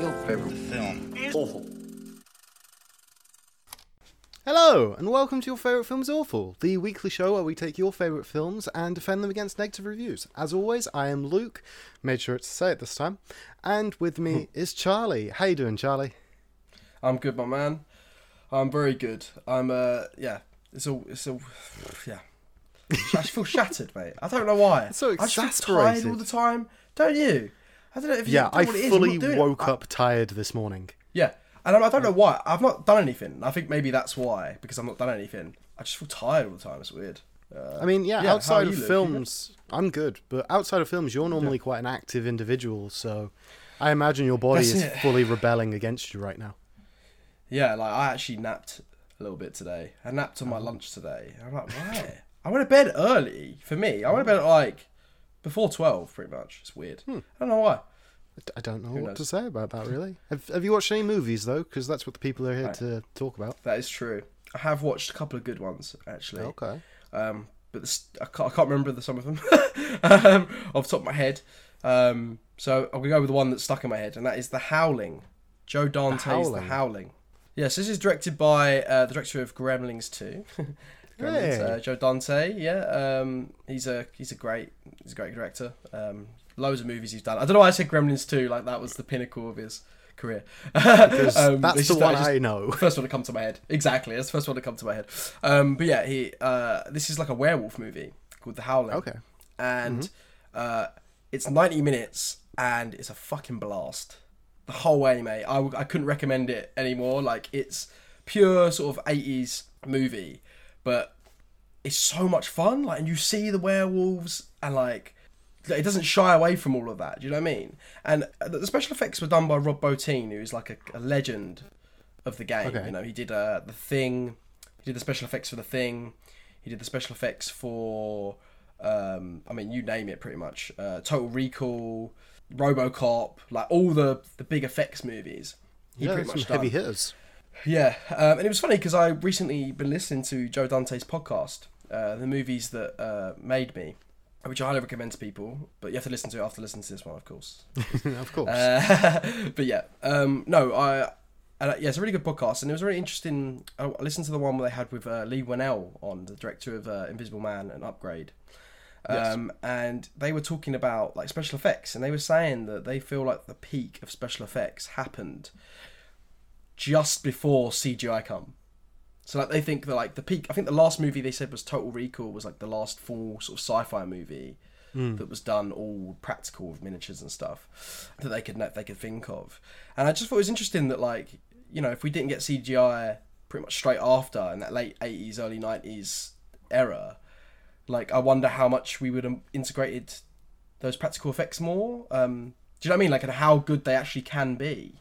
Your favorite film is awful. Hello, and welcome to Your Favourite Films Awful, the weekly show where we take your favourite films and defend them against negative reviews. As always, I am Luke, made sure to say it this time, and with me is Charlie. How you doing, Charlie? I'm good, my man. I'm very good. I'm uh yeah. It's all it's all yeah. I feel shattered, mate. I don't know why. so exasperated. I just feel tired all the time. Don't you? I don't know if Yeah, don't know I what it is, I'm fully not doing it. woke I- up tired this morning. Yeah, and I, I don't know why. I've not done anything. I think maybe that's why because I've not done anything. I just feel tired all the time. It's weird. Uh, I mean, yeah, yeah, outside of you, Luke? You films, I'm good, but outside of films, you're normally quite an active individual, so I imagine your body That's is it. fully rebelling against you right now. yeah, like I actually napped a little bit today. I napped on my Uh-huh. lunch today. I'm like, why? I went to bed early for me. I went to bed at like before twelve, pretty much. It's weird. Hmm. I don't know why. I don't know Who what knows? to say about that, really. Have, have you watched any movies, though? Because that's what the people are here Right. to talk about. That is true. I have watched a couple of good ones actually. Okay. Um, but this, I, can't, I can't remember the, some of them um, off the top of my head. Um, so I'm gonna go with the one that's stuck in my head, and that is The Howling. Joe Dante's The Howling. Howling. Yes, this is directed by uh, the director of Gremlins 2. Gremlins, Hey. uh, Joe Dante. Yeah, um, he's a he's a great he's a great director. Um, loads of movies he's done. I don't know why I said Gremlins 2 like that was the pinnacle of his career. Um, that's the one just- I know. first one to come to my head. Exactly, that's the first one to come to my head. Um, but yeah, he uh, this is like a werewolf movie called The Howling. Okay. and uh, it's ninety minutes and it's a fucking blast the whole way, mate. I, w- I couldn't recommend it anymore. Like it's pure sort of eighties movie, but it's so much fun. Like, and you see the werewolves and like it doesn't shy away from all of that. Do you know what I mean? And the special effects were done by Rob Bottin, who's like a, a legend of the game. Okay. You know, he did uh, the Thing. He did the special effects for the Thing. He did the special effects for, um, I mean, you name it, pretty much. Uh, Total Recall, RoboCop, like all the the big effects movies. He yeah, pretty some much heavy hitters. Yeah, um, and it was funny because I recently been listening to Joe Dante's podcast, uh, the movies that uh, made me, which I highly recommend to people. But you have to listen to it after listening to this one, of course. of course. Uh, but yeah, um, no, I. And, uh, yeah, it's a really good podcast, and it was really interesting. I listened to the one where they had with uh, Leigh Whannell on, the director of uh, Invisible Man and Upgrade, um, and they were talking about like special effects, and they were saying that they feel like the peak of special effects happened just before CGI come. So like they think that like the peak. I think the last movie they said was Total Recall was like the last full sort of sci-fi movie that was done all practical with miniatures and stuff that they could they could think of. And I just thought it was interesting that like you know if we didn't get CGI pretty much straight after in that late eighties early nineties era, like I wonder how much we would have integrated those practical effects more. Um, do you know what I mean? Like and how good they actually can be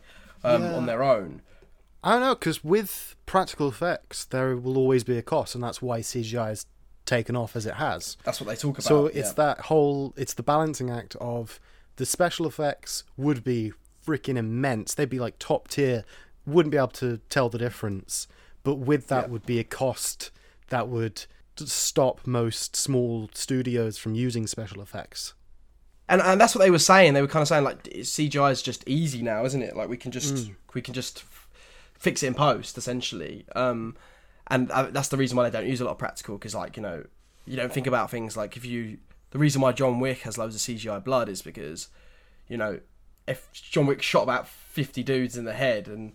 um, Yeah. on their own. I don't know, because with practical effects, there will always be a cost, and that's why CGI has taken off as it has. That's what they talk about. So it's yeah. that whole, it's the balancing act of the special effects would be freaking immense. They'd be like top tier, wouldn't be able to tell the difference. But with that Yeah. would be a cost that would stop most small studios from using special effects. and and that's what they were saying. They were kind of saying like CGI is just easy now, isn't it? Like we can just Mm. we can just fix it in post essentially. Um, and uh, that's the reason why they don't use a lot of practical because like you know you don't think about things like if you the reason why John Wick has loads of CGI blood is because you know if John Wick shot about fifty dudes in the head and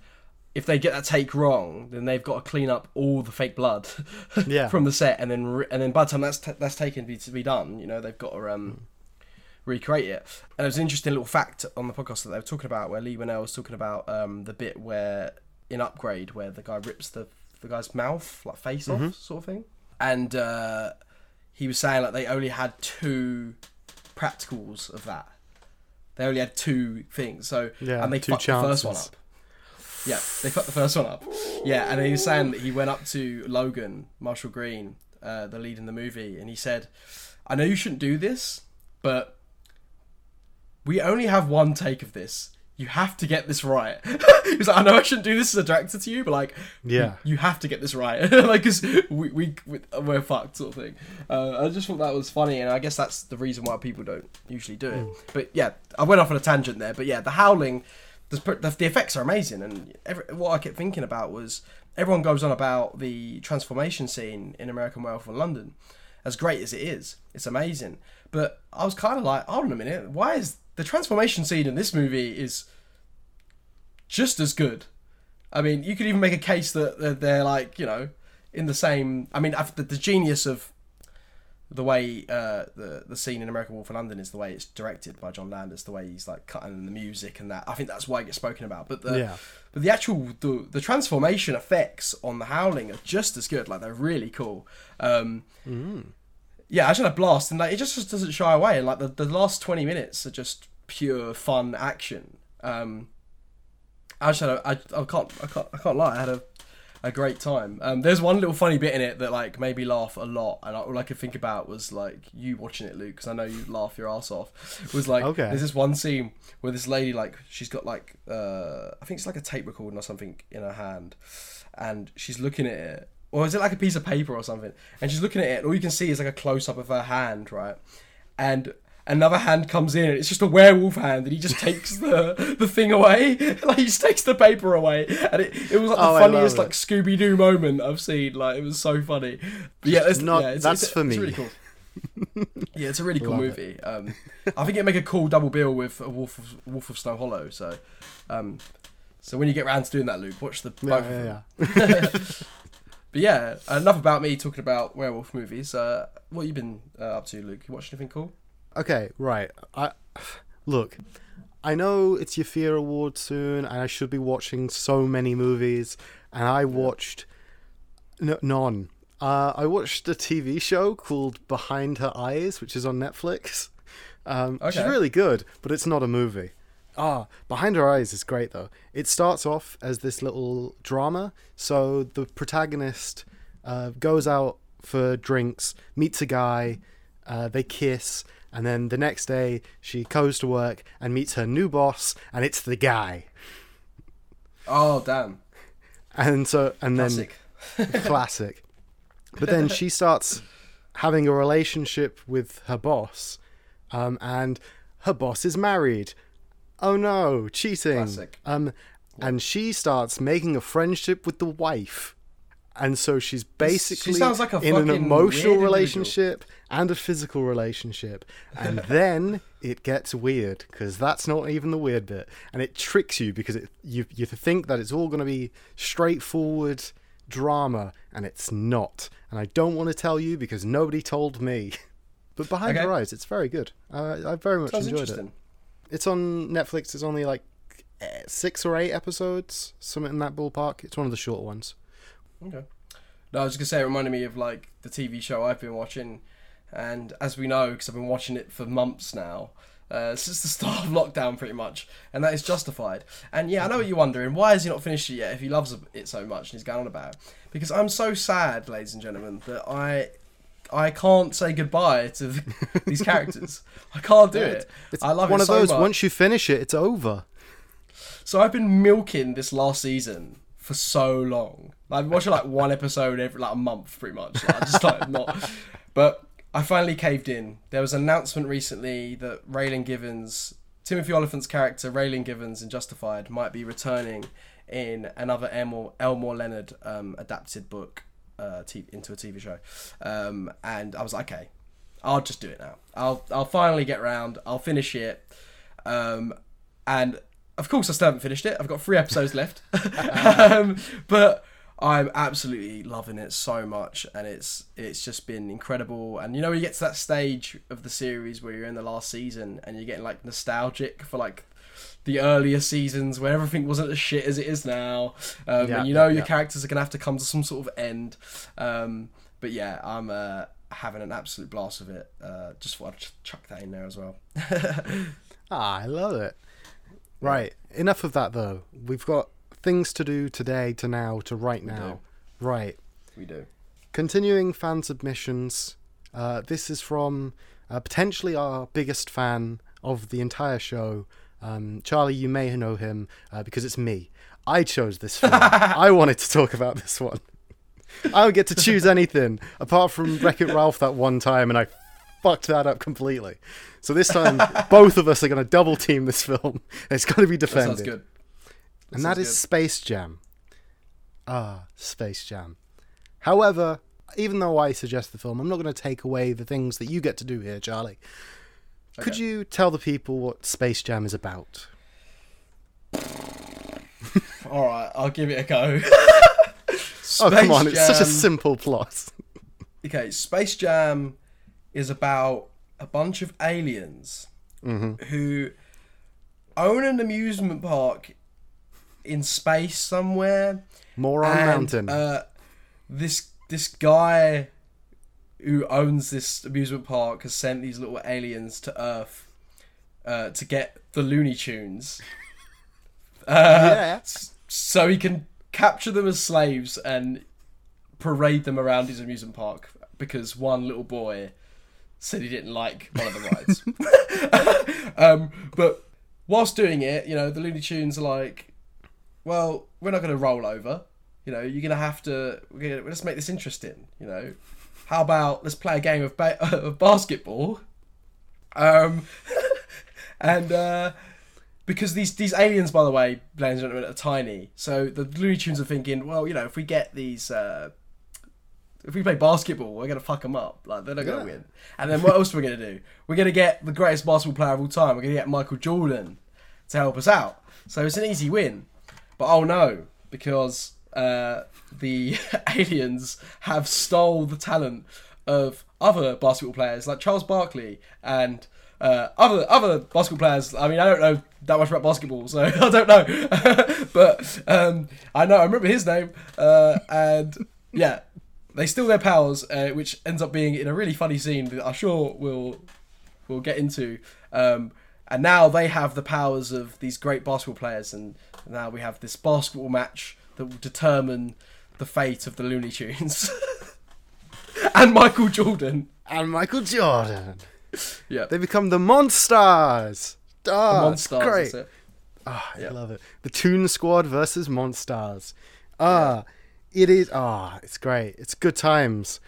if they get that take wrong, then they've got to clean up all the fake blood Yeah. from the set, and then re- and then by the time that's t- that's taken to be, to be done, you know they've got to um, recreate it. And there was an interesting little fact on the podcast that they were talking about where Leigh Whannell was talking about um, the bit where in Upgrade where the guy rips the the guy's mouth like face off sort of thing, and uh, he was saying like they only had two practicals of that. They only had two things, so Yeah, and they fucked the first one up. Yeah, they fucked the first one up. Yeah, and he was saying that he went up to Logan, Marshall Green, uh, the lead in the movie, and he said, "I know you shouldn't do this, but we only have one take of this. You have to get this right." he was like, "I know I shouldn't do this as a director to you, but like, Yeah. you have to get this right, like, because we, we we we're fucked, sort of thing." Uh, I just thought that was funny, and I guess that's the reason why people don't usually do it. But yeah, I went off on a tangent there. But yeah, The Howling the, the, effects are amazing, and every, what I kept thinking about was everyone goes on about the transformation scene in American Werewolf in London, as great as it is, it's amazing. But I was kind of like, hold on a minute, why is the transformation scene in this movie is just as good? I mean, you could even make a case that they're like, you know, in the same. I mean, the, the genius of the way uh, the the scene in American Wolf in London is the way it's directed by John Landis, the way he's like cutting the music and that. I think that's why it gets spoken about. But the Yeah. but the actual the, the transformation effects on the Howling are just as good. Like they're really cool. Um, Yeah, I just had a blast, and like it just, just doesn't shy away. And like the, the last twenty minutes are just pure fun action. Um, I just had a, I, I can't I can't I can't lie. I had a a great time. Um, there's one little funny bit in it that like made me laugh a lot, and all I could think about was like you watching it, Luke, because I know you laugh your ass off. Was like Okay. there's this one scene where this lady like she's got like uh, I think it's like a tape recording or something in her hand, and she's looking at it. Or is it like a piece of paper or something? And she's looking at it, and all you can see is like a close up of her hand, right? And another hand comes in, and it's just a werewolf hand, and he just takes the the thing away, like he just takes the paper away, and it, it was like the Oh, funniest like Scooby Doo moment I've seen. Like it was so funny. But yeah, it's, Not- yeah, it's, that's it's, for it's me. really cool. yeah, it's a really cool Love movie. Um, I think it'd make a cool double bill with a Wolf of, Wolf of Snow Hollow. So, um, so when you get round to doing that, Luke, watch the Yeah, both of yeah, them. yeah. But yeah, enough about me talking about werewolf movies. Uh, what you been uh, up to, Luke? You watched anything cool? Okay, right. I look. I know it's your Fear Award soon, and I should be watching so many movies. And I watched n- none. Uh, I watched a TV show called Behind Her Eyes, which is on Netflix. Um, Which is really good, but it's not a movie. Ah, Behind Her Eyes is great though. It starts off as this little drama. So the protagonist uh, goes out for drinks, meets a guy, uh, they kiss, and then the next day she goes to work and meets her new boss, and it's the guy. Oh damn! And so, and then Classic. classic. But then she starts having a relationship with her boss, um, and her boss is married. Oh no, cheating. Classic. Um, and she starts making a friendship with the wife. And so she's basically sounds like in an emotional relationship and a physical relationship. And then it gets weird because that's not even the weird bit. And it tricks you because it, you, you think that it's all going to be straightforward drama and it's not. And I don't want to tell you because nobody told me. But Behind Okay. Her Eyes, it's very good. Uh, I very much Sounds enjoyed it. It's on Netflix. It's only like six or eight episodes, something in that ballpark. It's one of the short ones. Okay. No, I was just gonna say it reminded me of like the TV show I've been watching, and as we know, because I've been watching it for months now, uh, since the start of lockdown, pretty much, and that is Justified. And yeah, I know what you're wondering. Why has he not finished it yet? If he loves it so much and he's going on about it, because I'm so sad, ladies and gentlemen, that I. I can't say goodbye to th- these characters. I can't do it. It's I love one it of so those. much. Once you finish it, it's over. So I've been milking this last season for so long. I've been watching like one episode every like a month, pretty much. Like, I just like not. But I finally caved in. There was an announcement recently that Raylan Givens, Timothy Olyphant's character Raylan Givens in Justified, might be returning in another Elmore, Elmore Leonard um, adapted book uh, into a TV show. Um, and I was like, okay, I'll just do it now. I'll I'll finally get round. I'll finish it. Um, and of course, I still haven't finished it. I've got three episodes left, um, but I'm absolutely loving it so much, and it's it's just been incredible. And you know, when you get to that stage of the series where you're in the last season and you're getting like nostalgic for like the earlier seasons where everything wasn't as shit as it is now, um, Yeah, and you know yeah, your yeah. characters are gonna have to come to some sort of end. Um, but yeah, I'm uh, having an absolute blast with it. Uh, just thought I'd ch- chuck that in there as well. Ah, I love it. Right. Enough of that though. We've got things to do today, to now, to right now. Right. We do. Continuing fan submissions. Uh, this is from uh, potentially our biggest fan of the entire show. Um, Charlie, you may know him uh, because it's me. I chose this film. I wanted to talk about this one. I don't get to choose anything apart from Wreck It Ralph that one time, and I fucked that up completely. So this time, both of us are going to double team this film. It's going to be defended. That sounds good. and that is good. Space Jam. Ah, Space Jam. However, even though I suggest the film, I'm not going to take away the things that you get to do here, Charlie. Could you tell the people what Space Jam is about? All right, I'll give it a go. oh, come on, it's such a simple plot. okay, Space Jam is about a bunch of aliens Mm-hmm. who own an amusement park in space somewhere. Moron and, Mountain. Uh, this this guy who owns this amusement park has sent these little aliens to Earth uh, to get the Looney Tunes. Uh, Yeah. So he can capture them as slaves and parade them around his amusement park because one little boy said he didn't like one of the rides. um, but whilst doing it, you know, the Looney Tunes are like, well, we're not going to roll over. You know, you're going to have to. We're gonna, let's make this interesting. You know, how about let's play a game of ba- of basketball? Um, and uh, because these these aliens, by the way, ladies and gentlemen, are tiny. So the Looney Tunes are thinking, well, you know, if we get these. Uh, if we play basketball, we're gonna fuck them up. Like they're not gonna Yeah. win. And then what else are we gonna do? We're gonna get the greatest basketball player of all time. We're gonna get Michael Jordan to help us out. So it's an easy win. But oh no, because uh, the aliens have stole the talent of other basketball players like Charles Barkley and uh, other other basketball players. I mean, I don't know that much about basketball, so I don't know. but um, I know I remember his name, uh, and yeah, they steal their powers, uh, which ends up being in a really funny scene that I'm sure we'll we'll get into. Um, and now they have the powers of these great basketball players, and now we have this basketball match that will determine the fate of the Looney Tunes and Michael Jordan. and Michael Jordan. Yeah, They become the monsters. Ah, the it's Monstars. great. it? Ah, I Yeah. love it. The Toon Squad versus Monstars. Ah, it is. Ah, it's great. It's good times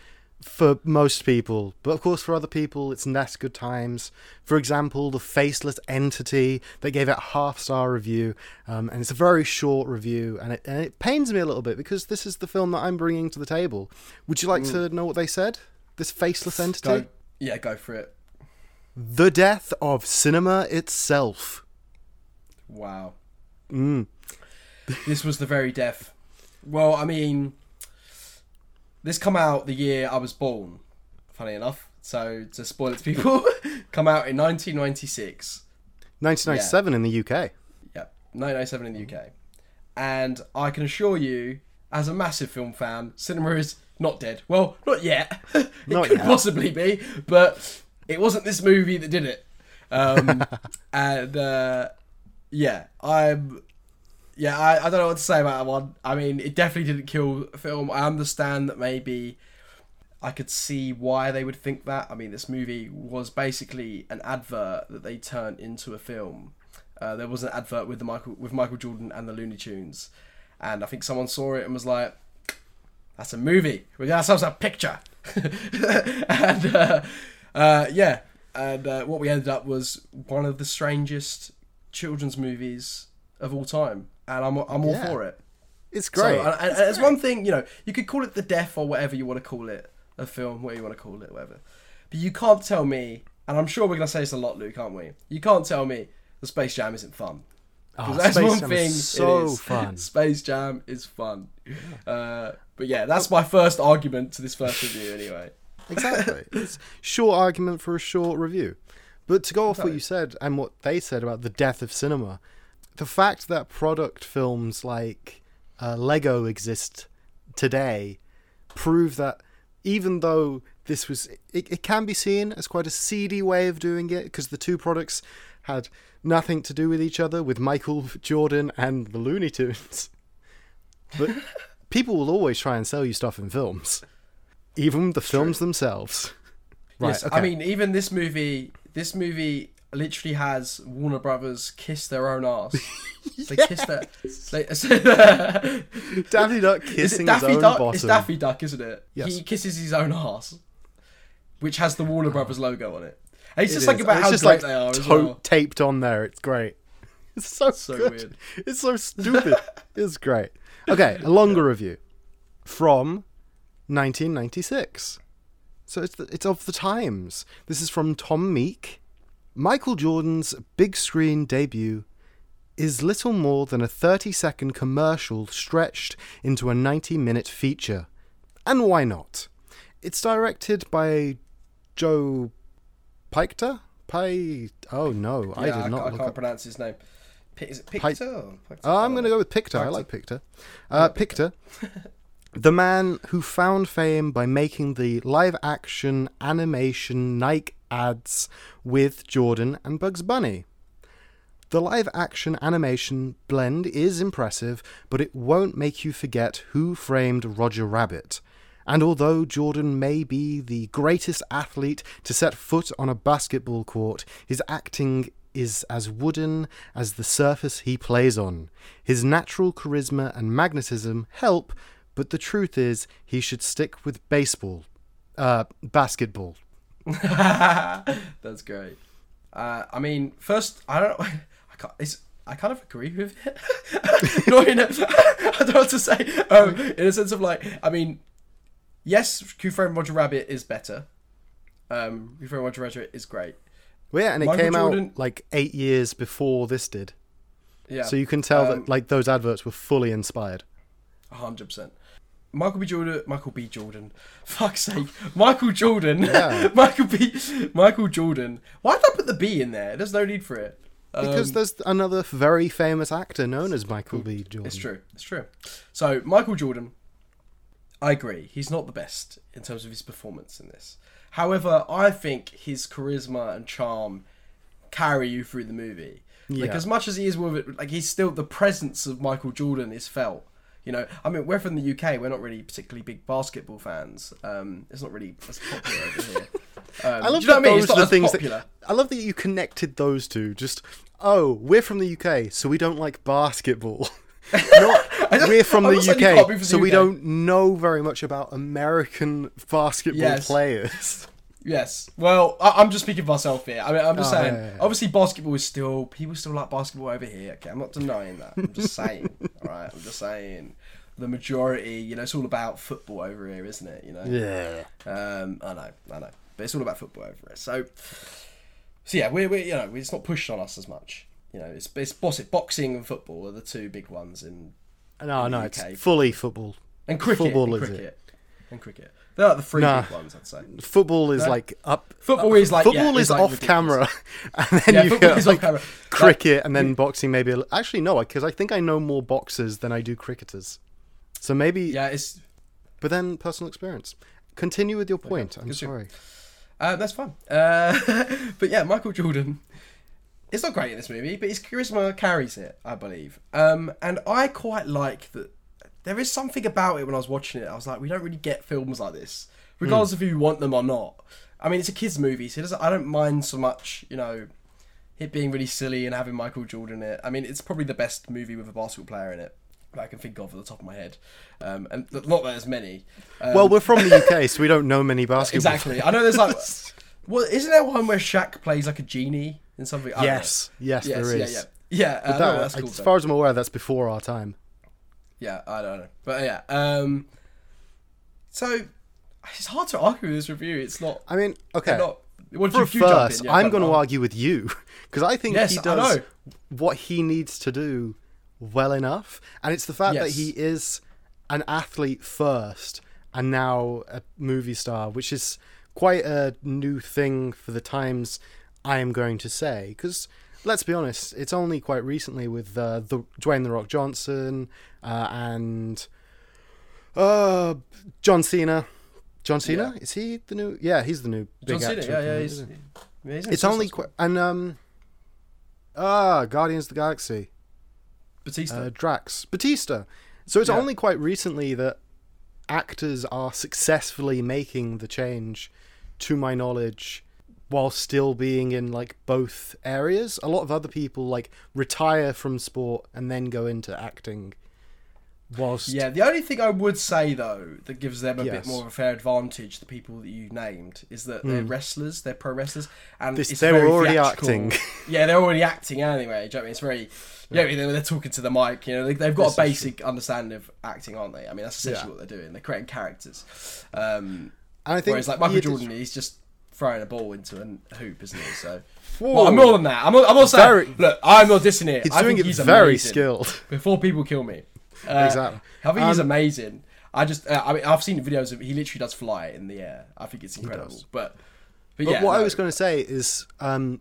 for most people, but of course for other people, it's less good times. For example, the Faceless Entity. They gave it a half star review, um, and it's a very short review, and it, and it pains me a little bit because this is the film that I'm bringing to the table. Would you like to know what they said? This Faceless Entity. Go, yeah, go for it. The death of cinema itself. Wow. Mm. this was the very death. Well, I mean, this come out the year I was born. Funny enough. So to spoil it to people, come out in 1996. 1997 in the UK. Yep, 1997 in the UK. And I can assure you, as a massive film fan, cinema is not dead. Well, not yet. it Not could yet. possibly be, but it wasn't this movie that did it. Um, and uh, yeah, I'm. Yeah, I, I don't know what to say about that one. I mean, it definitely didn't kill the film. I understand that maybe I could see why they would think that. I mean, this movie was basically an advert that they turned into a film. Uh, there was an advert with the Michael with Michael Jordan and the Looney Tunes, and I think someone saw it and was like, "That's a movie. We got ourselves a picture." and uh, uh, yeah, and uh, what we ended up was one of the strangest children's movies of all time, and I'm I'm all Yeah. for it. It's great. So, and, and it's one thing, you know, you could call it the death or whatever you want to call it, a film, whatever you want to call it, whatever. But you can't tell me, and I'm sure we're going to say this a lot, Luke, aren't we? You can't tell me the Space Jam isn't fun. Oh, that's Space one Jam thing. is it so is. fun. Space Jam is fun. Uh, but yeah, that's my first argument to this first review, anyway. exactly. It's short argument for a short review. But to go off what you said and what they said about the death of cinema, the fact that product films like uh, Lego exist today prove that even though this was, it, it can be seen as quite a seedy way of doing it because the two products had nothing to do with each other with Michael Jordan and the Looney Tunes. But people will always try and sell you stuff in films, even the films themselves. Right. yes, okay. I mean, even this movie, this movie literally has Warner Brothers kiss their own ass. They kiss their. They, Daffy Duck kissing his Daffy own Duck? bottom. It's Daffy Duck, isn't it? Yes. He kisses his own ass, which has the Warner Brothers oh. logo on it. And it's It just like is. about And how just great like they are to- well. taped on there. It's great. It's so, So good. weird. It's so stupid. it's great. Okay, a longer review from 1996. So it's the, it's of the times. This is from Tom Meek. Michael Jordan's big screen debut is little more than a 30 second commercial stretched into a 90 minute feature. And why not? It's directed by Joe Pikter? Pi. Oh no, I Yeah, did I, not I look can't up. pronounce his name. P- is it Pi- Pictor? or Pictor? Oh, I I'm going to go with Pictor. I like Pictor. Uh, Pictor, the man who found fame by making the live action animation Nike ads with Jordan and Bugs Bunny. The live action animation blend is impressive, but it won't make you forget who framed Roger Rabbit. And although Jordan may be the greatest athlete to set foot on a basketball court, his acting is as wooden as the surface he plays on. His natural charisma and magnetism help, but the truth is he should stick with baseball. Uh, basketball. That's great. Uh, I mean, first, I don't. I can't. It's, I kind of agree with it. no, in a, I don't know what to say. Um, in a sense of like, I mean, yes, Who Framed Roger Rabbit is better. Um, Who Framed Roger Rabbit is great. Well, yeah, and it Michael came Jordan- out like eight years before this did. Yeah. So you can tell Um, that like those adverts were fully inspired. hundred percent. Michael B. Jordan. Michael B. Jordan. Fuck's sake. Michael Jordan. Yeah. Michael B. Michael Jordan. Why did I put the B in there? There's no need for it. Because Um, there's another very famous actor known as Michael B. Jordan. It's true. It's true. So Michael Jordan, I agree. He's not the best in terms of his performance in this. However, I think his charisma and charm carry you through the movie. Like as much as he is with it, like he's still the presence of Michael Jordan is felt. You know, I mean, we're from the UK. We're not really particularly big basketball fans. Um, it's not really as popular over here. Um, I love you know that I mean? those It's not are the things popular. that I love that you connected those two. Just oh, we're from the UK, so we don't like basketball. Not we're from the not saying you can't be UK, from so the we don't know very much about American basketball Yes. players. Yes. Well, I, I'm just speaking for myself here. I mean, I'm just Oh, saying. yeah, yeah, yeah. Obviously, basketball is still people still like basketball over here. Okay, I'm not denying that. I'm just saying. all right, I'm just saying. The majority, you know, it's all about football over here, isn't it? You know. Yeah. Um, I know, I know, but it's all about football over here. So, so yeah, we're, we're you know, it's not pushed on us as much. You know, it's it's boxing and football are the two big ones in No, In no, it's fully football. and cricket. Football and is it. cricket. And cricket. They're like the three Nah. big ones, I'd say. Football is No. like up. Football is like- football yeah, is is like off ridiculous. camera, and then Yeah, you football get is off like camera. cricket, and then boxing. Maybe actually no, because I think I know more boxers than I do cricketers. So maybe, Yeah, it's but then personal experience. Continue with your point. I'm good sorry. Uh, that's fine. Uh, but yeah, Michael Jordan. It's not great in this movie, but his charisma carries it, I believe. Um, and I quite like that. There is something about it when I was watching it. I was like, we don't really get films like this, regardless of if you want them or not. I mean, it's a kids' movie, so I don't mind so much, you know, it being really silly and having Michael Jordan in it. I mean, it's probably the best movie with a basketball player in it that I can think of at the top of my head. Um, and not that there's many. Um, well, we're from the UK, so we don't know many basketball. Exactly. I know there's like, well, isn't there one where Shaq plays like a genie in something? Yes, yes, know. there yeah, is. yeah, yeah. I That- know that's cool. as though. far as I'm aware, that's before our time. Yeah, I don't know, but yeah. Um, so it's hard to argue with this review. It's not. I mean, okay. Not. What For you, first, yeah, I'm going to argue with you because I think Yes, he does what he needs to do well enough, and it's the fact that he is an athlete first and now a movie star, which is quite a new thing for the times. I am going to say because let's be honest, it's only quite recently with uh, the Dwayne the Rock Johnson uh, and uh, John Cena. John Cena is he the new? Yeah, he's the new big John actor. Cena, yeah, yeah, he's, yeah, he's It's only qu- and um ah Guardians of the Galaxy Batista. uh, Drax Batista. So it's Yeah. only quite recently that actors are successfully making the change, to my knowledge, while still being in like both areas. A lot of other people like retire from sport and then go into acting. whilst Yeah, the only thing I would say though that gives them a Yes. bit more of a fair advantage, the people that you named, is that they're wrestlers, they're pro wrestlers, and. This- it's they were already theatrical. acting. yeah, they're already acting anyway. Do you know what I mean? It's very. Yeah, I mean, they're, they're talking to the mic. You know, they, they've got a basic understanding of acting, aren't they? I mean, that's essentially Yeah. what they're doing. They're creating characters. Um, and I think whereas, like Michael did- Jordan, he's just throwing a ball into a hoop, isn't he? So, well, I'm more than that. I'm not, I'm not saying. Very- look, I'm not dissing it. he's I doing think it he's very amazing. skilled. Before people kill me. Uh, Exactly. I think he's Um, amazing. I just, uh, I mean, I've seen videos of he literally does fly in the air. I think it's incredible. But, but, But yeah, what I was going to say is, um,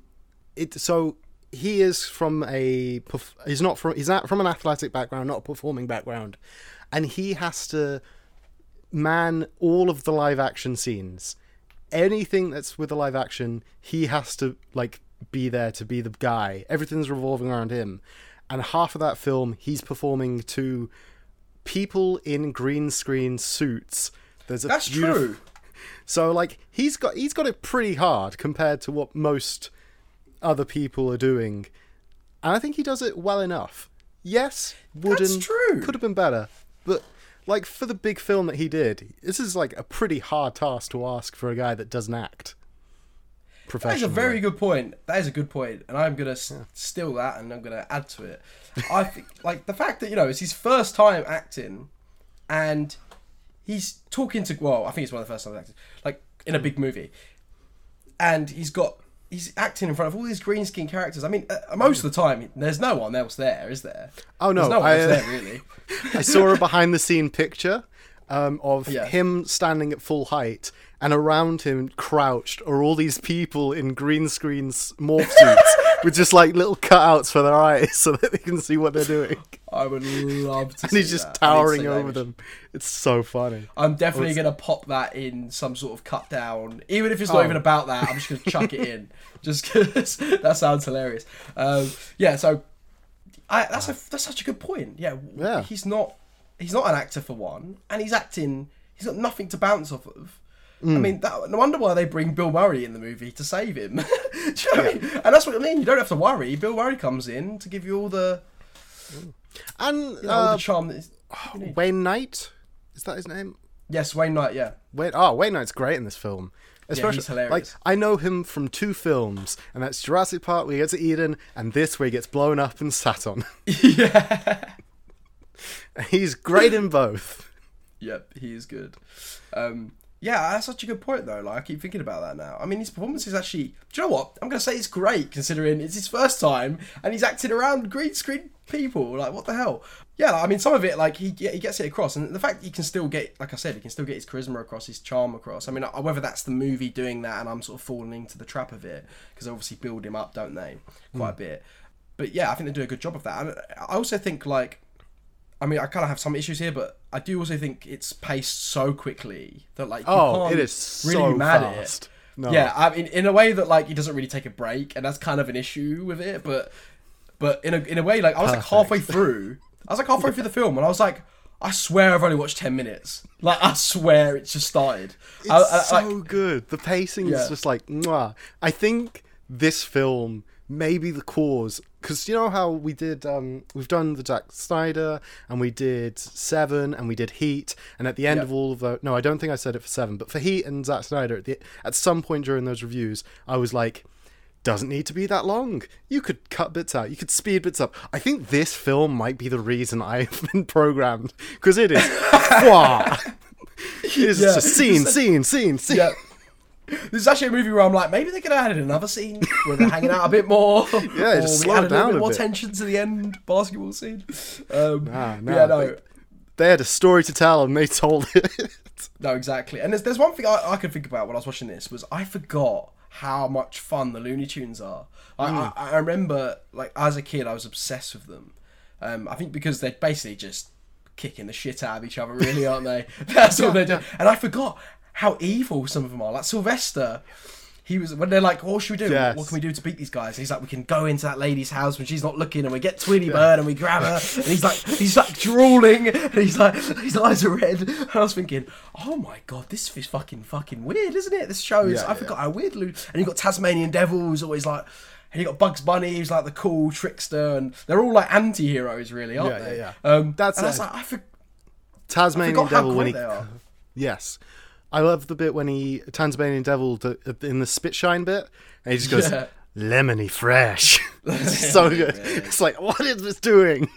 it. So he is from a. He's not from. He's not from an athletic background, not a performing background, and he has to man all of the live action scenes. Anything that's with the live action, he has to like be there to be the guy. Everything's revolving around him, and half of that film, he's performing to people in green screen suits. There's a That's beautiful- true. so like he's got he's got it pretty hard compared to what most other people are doing. And I think he does it well enough. Yes, wouldn't true. could have been better. But like for the big film that he did, this is like a pretty hard task to ask for a guy that doesn't act. That is a very good point. That is a good point, and I'm gonna s- steal that and I'm gonna add to it. I think, like the fact that you know it's his first time acting, and he's talking to well, I think it's one of the first times acting like in a big movie, and he's got he's acting in front of all these green skin characters. I mean, uh, most of the time there's no one else there, is there? Oh, no, there's no one I, else uh, there really. I saw a behind the scene picture um, of Yeah. him standing at full height, and around him, crouched, are all these people in green screen morph suits with just like little cutouts for their eyes so that they can see what they're doing. I would love to. And he's just that. I need to towering over them. It's so funny. I'm definitely gonna pop that in some sort of cut down, even if it's not Oh. even about that. I'm just gonna chuck it in, just because that sounds hilarious. Um, yeah, so I, that's a that's such a good point. Yeah, Yeah. he's not he's not an actor for one, and he's acting. He's got nothing to bounce off of. I Mm. mean, that, no wonder why they bring Bill Murray in the movie to save him. Do you know what I mean? And that's what I mean. You don't have to worry. Bill Murray comes in to give you all the, And you know, all uh, the charm that is. you need. Wayne Knight, is that his name? Yes, Wayne Knight. Yeah. Wayne, oh, Wayne Knight's great in this film. Especially, he's hilarious. Like I know him from two films, and that's Jurassic Park where he gets to Eden, and this where he gets blown up and sat on. yeah. He's great in both. Yep, he is good. Um, yeah, that's such a good point though. Like I keep thinking about that now. I mean, his performance is actually. Do you know what? I'm gonna say it's great considering it's his first time and he's acting around green screen people. Like what the hell? Yeah, like, I mean, some of it like he he gets it across, and the fact he can still get, like I said, he can still get his charisma across, his charm across. I mean, whether that's the movie doing that and I'm sort of falling into the trap of it because they obviously build him up, don't they? Quite a bit. But yeah, I think they do a good job of that. And I also think like I mean, I kind of have some issues here, but I do also think it's paced so quickly that like you Oh, can't it is really so be mad at fast. it. No. Yeah, I mean, in a way that like he doesn't really take a break, and that's kind of an issue with it. But but in a in a way, like I was like halfway through, I was like halfway through the film, and I was like, I swear I've only watched ten minutes. Like I swear it's just started. It's I- I- so like- good. The pacing Yeah. is just like, mwah. I think this film may be the cause because you know how we did. Um, we've done the Zack Snyder, and we did Seven, and we did Heat, and at the end Yeah. of all of the no, I don't think I said it for Seven, but for Heat and Zack Snyder, at, the, at some point during those reviews, I was like. Doesn't need to be that long. You could cut bits out. You could speed bits up. I think this film might be the reason I've been programmed because it is. It is Yeah. just scene, scene, scene, scene. yeah. This is actually a movie where I'm like, maybe they could have added another scene where they're hanging out a bit more. Yeah, or just slow added it a down bit a more bit. tension to the end basketball scene. Um, Nah, nah, yeah, no, they- They had a story to tell and they told it. no, exactly. And there's there's one thing I, I could think about when I was watching this was I forgot how much fun the Looney Tunes are. I, Hmm. I, I remember like as a kid I was obsessed with them. Um, I think because they're basically just kicking the shit out of each other, really, aren't they? That's all they do. And I forgot how evil some of them are. Like Sylvester. He was when they're like, "What should we do? Yes. What can we do to beat these guys?" And he's like, "We can go into that lady's house when she's not looking, and we get Tweety Bird and we grab her." And he's like, he's like drooling, and he's like, his eyes are red. And I was thinking, "Oh my god, this is fucking fucking weird, isn't it?" This shows. Yeah, I forgot how weird. And you got Tasmanian Devil, who's always like. And you got Bugs Bunny, who's like the cool trickster, and they're all like anti-heroes, really, aren't Yeah, they? yeah, Um, That's and I was like, I, for- Tasmanian how Devil when he great they are. yes, I love the bit when he Tasmanian Devil d- in the spit shine bit, and he just goes Yeah. lemony fresh. it's so good. It's like what is this doing?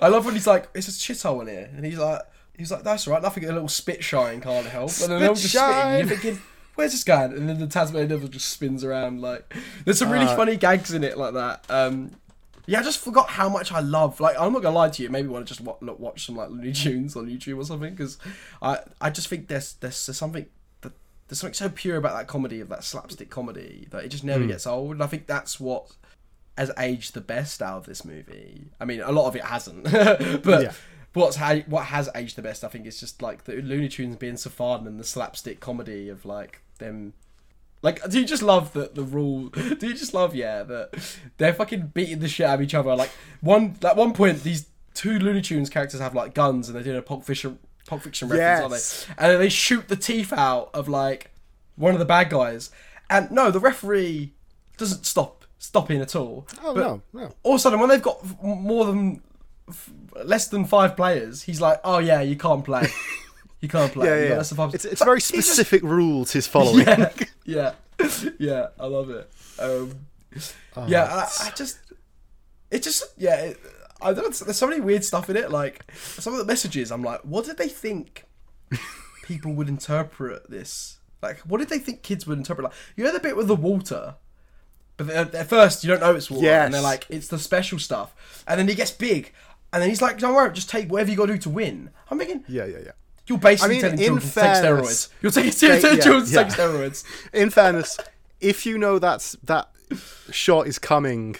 I love when he's like, "It's a shithole in here," and he's like, "He's like, that's right. Nothing. A little spit shine can't help." And then all just spitting. Spit You're thinking, "Where's this going?" And then the Tasmanian devil just spins around. Like, there's some really Uh, funny gags in it like that. Um, yeah, I just forgot how much I love. Like, I'm not gonna lie to you. Maybe want to just wa- look, watch some like Looney Tunes on YouTube or something because I I just think there's there's, there's something. that There's something so pure about that comedy, of that slapstick comedy, that it just never hmm. gets old. And I think that's what has aged the best out of this movie. I mean, a lot of it hasn't, but Yeah. what's ha- what has aged the best, I think, is just like the Looney Tunes being so fun and the slapstick comedy of like them. Like, do you just love that the rule? Do you just love yeah that they're fucking beating the shit out of each other? Like one at one point, these two Looney Tunes characters have like guns and they're doing a Pulp Fiction Pulp Fiction reference, Yes. aren't they? And then they shoot the teeth out of like one of the bad guys, and no, the referee doesn't stop stopping at all. Oh But no, no. all of a sudden, when they've got more than f- less than five players, he's like, "Oh yeah, you can't play. You can't play. Yeah, yeah. less than five." It's it's very he just- specific rules he's following. yeah, yeah, yeah. I love it. Um, Oh, yeah, I, I just, it just, yeah. It, I don't. There's so many weird stuff in it. Like some of the messages, I'm like, what did they think people would interpret this? Like, what did they think kids would interpret? Like, you know the bit with the water. But at first, you don't know it's water, and they're like, "It's the special stuff." And then he gets big, and then he's like, "Don't worry, just take whatever you got to do to win." I'm thinking, yeah, yeah, yeah. You're basically I mean, telling in children to take fairness- steroids. You're taking telling yeah, children to take steroids. In fairness, if you know that's that shot is coming,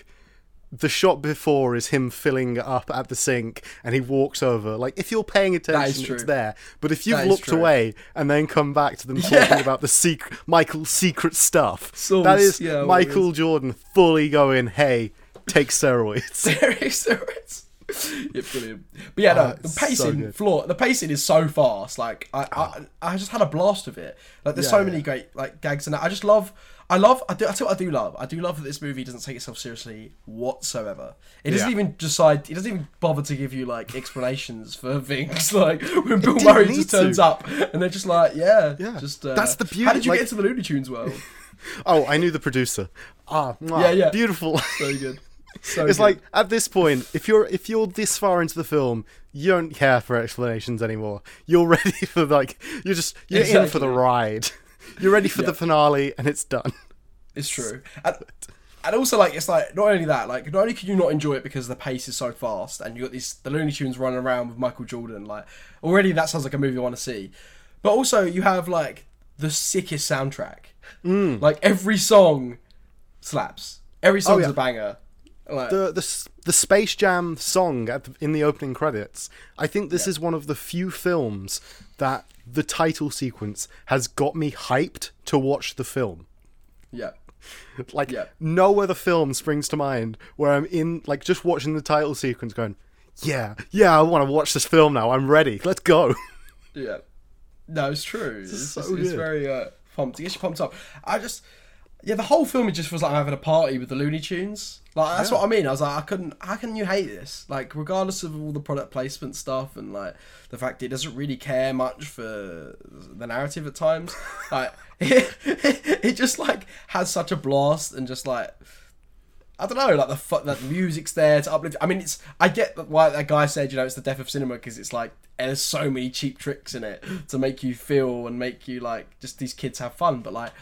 the shot before is him filling up at the sink and he walks over. Like if you're paying attention, it's there. But if you've looked true. away and then come back to them talking about the secret Michael's secret stuff, Sauce, that is yeah, Michael Jordan fully going, "Hey, take steroids." steroids. yeah, brilliant. But yeah, no, Ah, the it's so pacing floor. The pacing is so fast. Like I, I, I just had a blast of it. Like there's Yeah, so yeah. many great like gags in it. I just love. I love. I do. I I do love. I do love that this movie doesn't take itself seriously whatsoever. It doesn't Yeah. even decide. It doesn't even bother to give you like explanations for things. Like when Bill Murray just turns to. up and they're just like, yeah, Yeah. Just uh, That's the beauty. How did you like- get into the Looney Tunes world? Oh, I knew the producer. Ah, mwah, Yeah, yeah. beautiful. So good. So It's good. like at this point, if you're if you're this far into the film, you don't care for explanations anymore. You're ready for like you're just you're in for the ride. You're ready for the finale, and it's done. It's true. And, and also, like, it's like, not only that, like, not only can you not enjoy it because the pace is so fast and you got these, the Looney Tunes running around with Michael Jordan, like, already that sounds like a movie I want to see. But also, you have, like, the sickest soundtrack. Mm. Like, every song slaps. Every song's Oh, yeah. a banger. Like, The the the Space Jam song at the, in the opening credits. I think this is one of the few films that the title sequence has got me hyped to watch the film. yeah. Like Yeah. no other film springs to mind where I'm in like just watching the title sequence going, yeah, yeah, I want to watch this film now. I'm ready. Let's go. Yeah. No, it's true. It's, so it's, it's very uh, pumped. It gets you pumped up. I just, yeah, the whole film it just feels like I'm having a party with the Looney Tunes. Like that's what I mean. I was like, I couldn't. How can you hate this? Like, regardless of all the product placement stuff and like the fact it doesn't really care much for the narrative at times. like, it, it just like has such a blast and just like. I don't know, like the fu- that music's there to uplift. I mean, it's I get why that guy said, you know, it's the death of cinema because it's like there's so many cheap tricks in it to make you feel and make you like just these kids have fun. But like,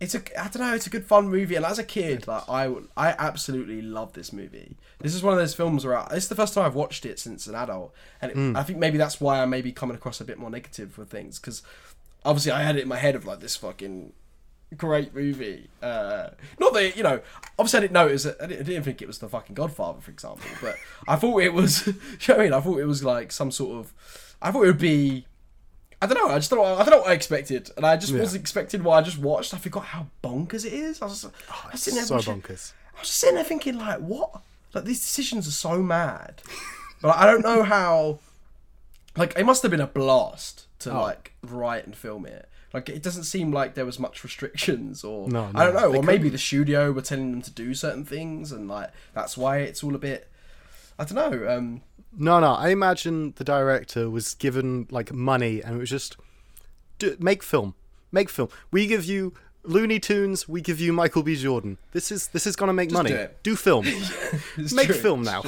it's a I don't know, it's a good fun movie. And as a kid, like I I absolutely love this movie. This is one of those films where I, this is the first time I've watched it since an adult, and it, I think maybe that's why I may be coming across a bit more negative with things because obviously I had it in my head of like this fucking great movie. Uh, not that you know, obviously I didn't know it was. I didn't I didn't think it was the fucking Godfather, for example. But I thought it was. you know what I mean? I thought it was like some sort of. I thought it would be. I don't know. I just don't. Know, I don't know what I expected, and I just Yeah. wasn't expecting what I just watched. I forgot how bonkers it is. I was. I was sitting there so watching- bonkers. I was just sitting there thinking, like, what? Like these decisions are so mad, but I don't know how. Like it must have been a blast to Oh. like write and film it. Like it doesn't seem like there was much restrictions, or No, I don't no, know, or maybe the studio were telling them to do certain things, and like that's why it's all a bit. I don't know. Um, No, no. I imagine the director was given like money, and it was just do, make film, make film. We give you Looney Tunes. We give you Michael B. Jordan. This is this is gonna make money. do. Do film. make true, film now.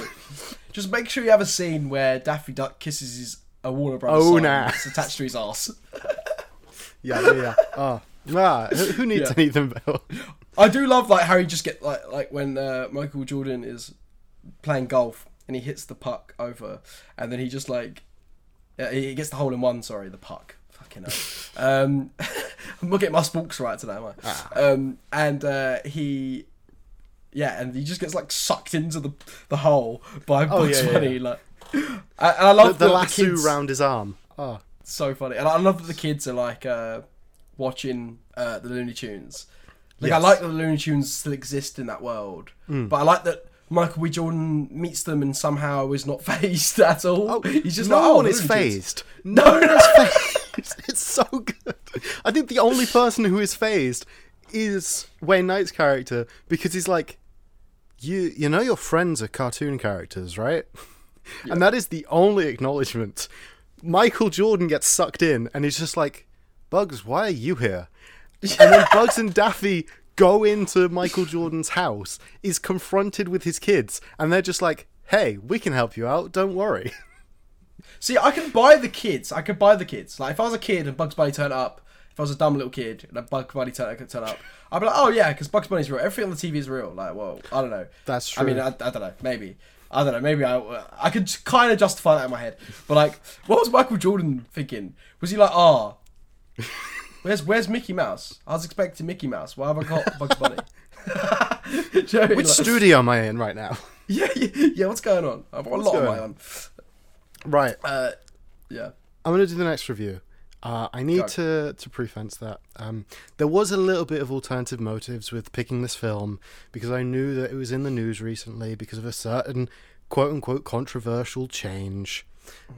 Just make sure you have a scene where Daffy Duck kisses his a Warner Brothers Oh, nah. attached to his ass. Yeah, yeah, yeah. Oh, ah, who needs Yeah. anything better? I do love like how he just get like like when uh, Michael Jordan is playing golf and he hits the puck over, and then he just like uh, he gets the hole in one. Sorry, the puck. Fucking hell. Um, I'm not getting my sporks right today, am I? Ah. Um, and uh, he. Yeah, and he just gets like sucked into the the hole by Oh, Bugs yeah, yeah. Like, and I love The, the that lasso kids, round his arm. Oh, so funny, and I love that the kids are like uh, watching uh, the Looney Tunes. Like I like that the Looney Tunes still exist in that world, Mm. but I like that Michael B. Jordan meets them and somehow is not fazed at all. oh He's just no like, oh, one is fazed. No one is fazed. It's so good. I think the only person who is fazed is Wayne Knight's character because he's like, you you know your friends are cartoon characters, right? And that is the only acknowledgement. Michael Jordan gets sucked in and he's just like, Bugs, why are you here? And then Bugs and Daffy go into Michael Jordan's house, is confronted with his kids, and they're just like, hey, we can help you out, don't worry. See, I can buy the kids. I could buy the kids. Like if I was a kid and Bugs Bunny turned up, if I was a dumb little kid and a Bugs Bunny turned, turn up, I'd be like, oh yeah, because Bugs Bunny's real. Everything on the TV is real. Like, well, I don't know. That's true. I mean. I, I don't know. Maybe. I don't know. Maybe I I could kind of justify that in my head. But like, what was Michael Jordan thinking? Was he like, ah, where's where's Mickey Mouse? I was expecting Mickey Mouse. Why have I got Bugs Bunny? Do you know what I mean? Which Like- studio am I in right now? Yeah, yeah, yeah. What's going on? I've got a lot going my on. Right, Uh, yeah. I'm going to do the next review. Uh, I need Go. to to preface that um, there was a little bit of alternative motives with picking this film because I knew that it was in the news recently because of a certain quote unquote controversial change,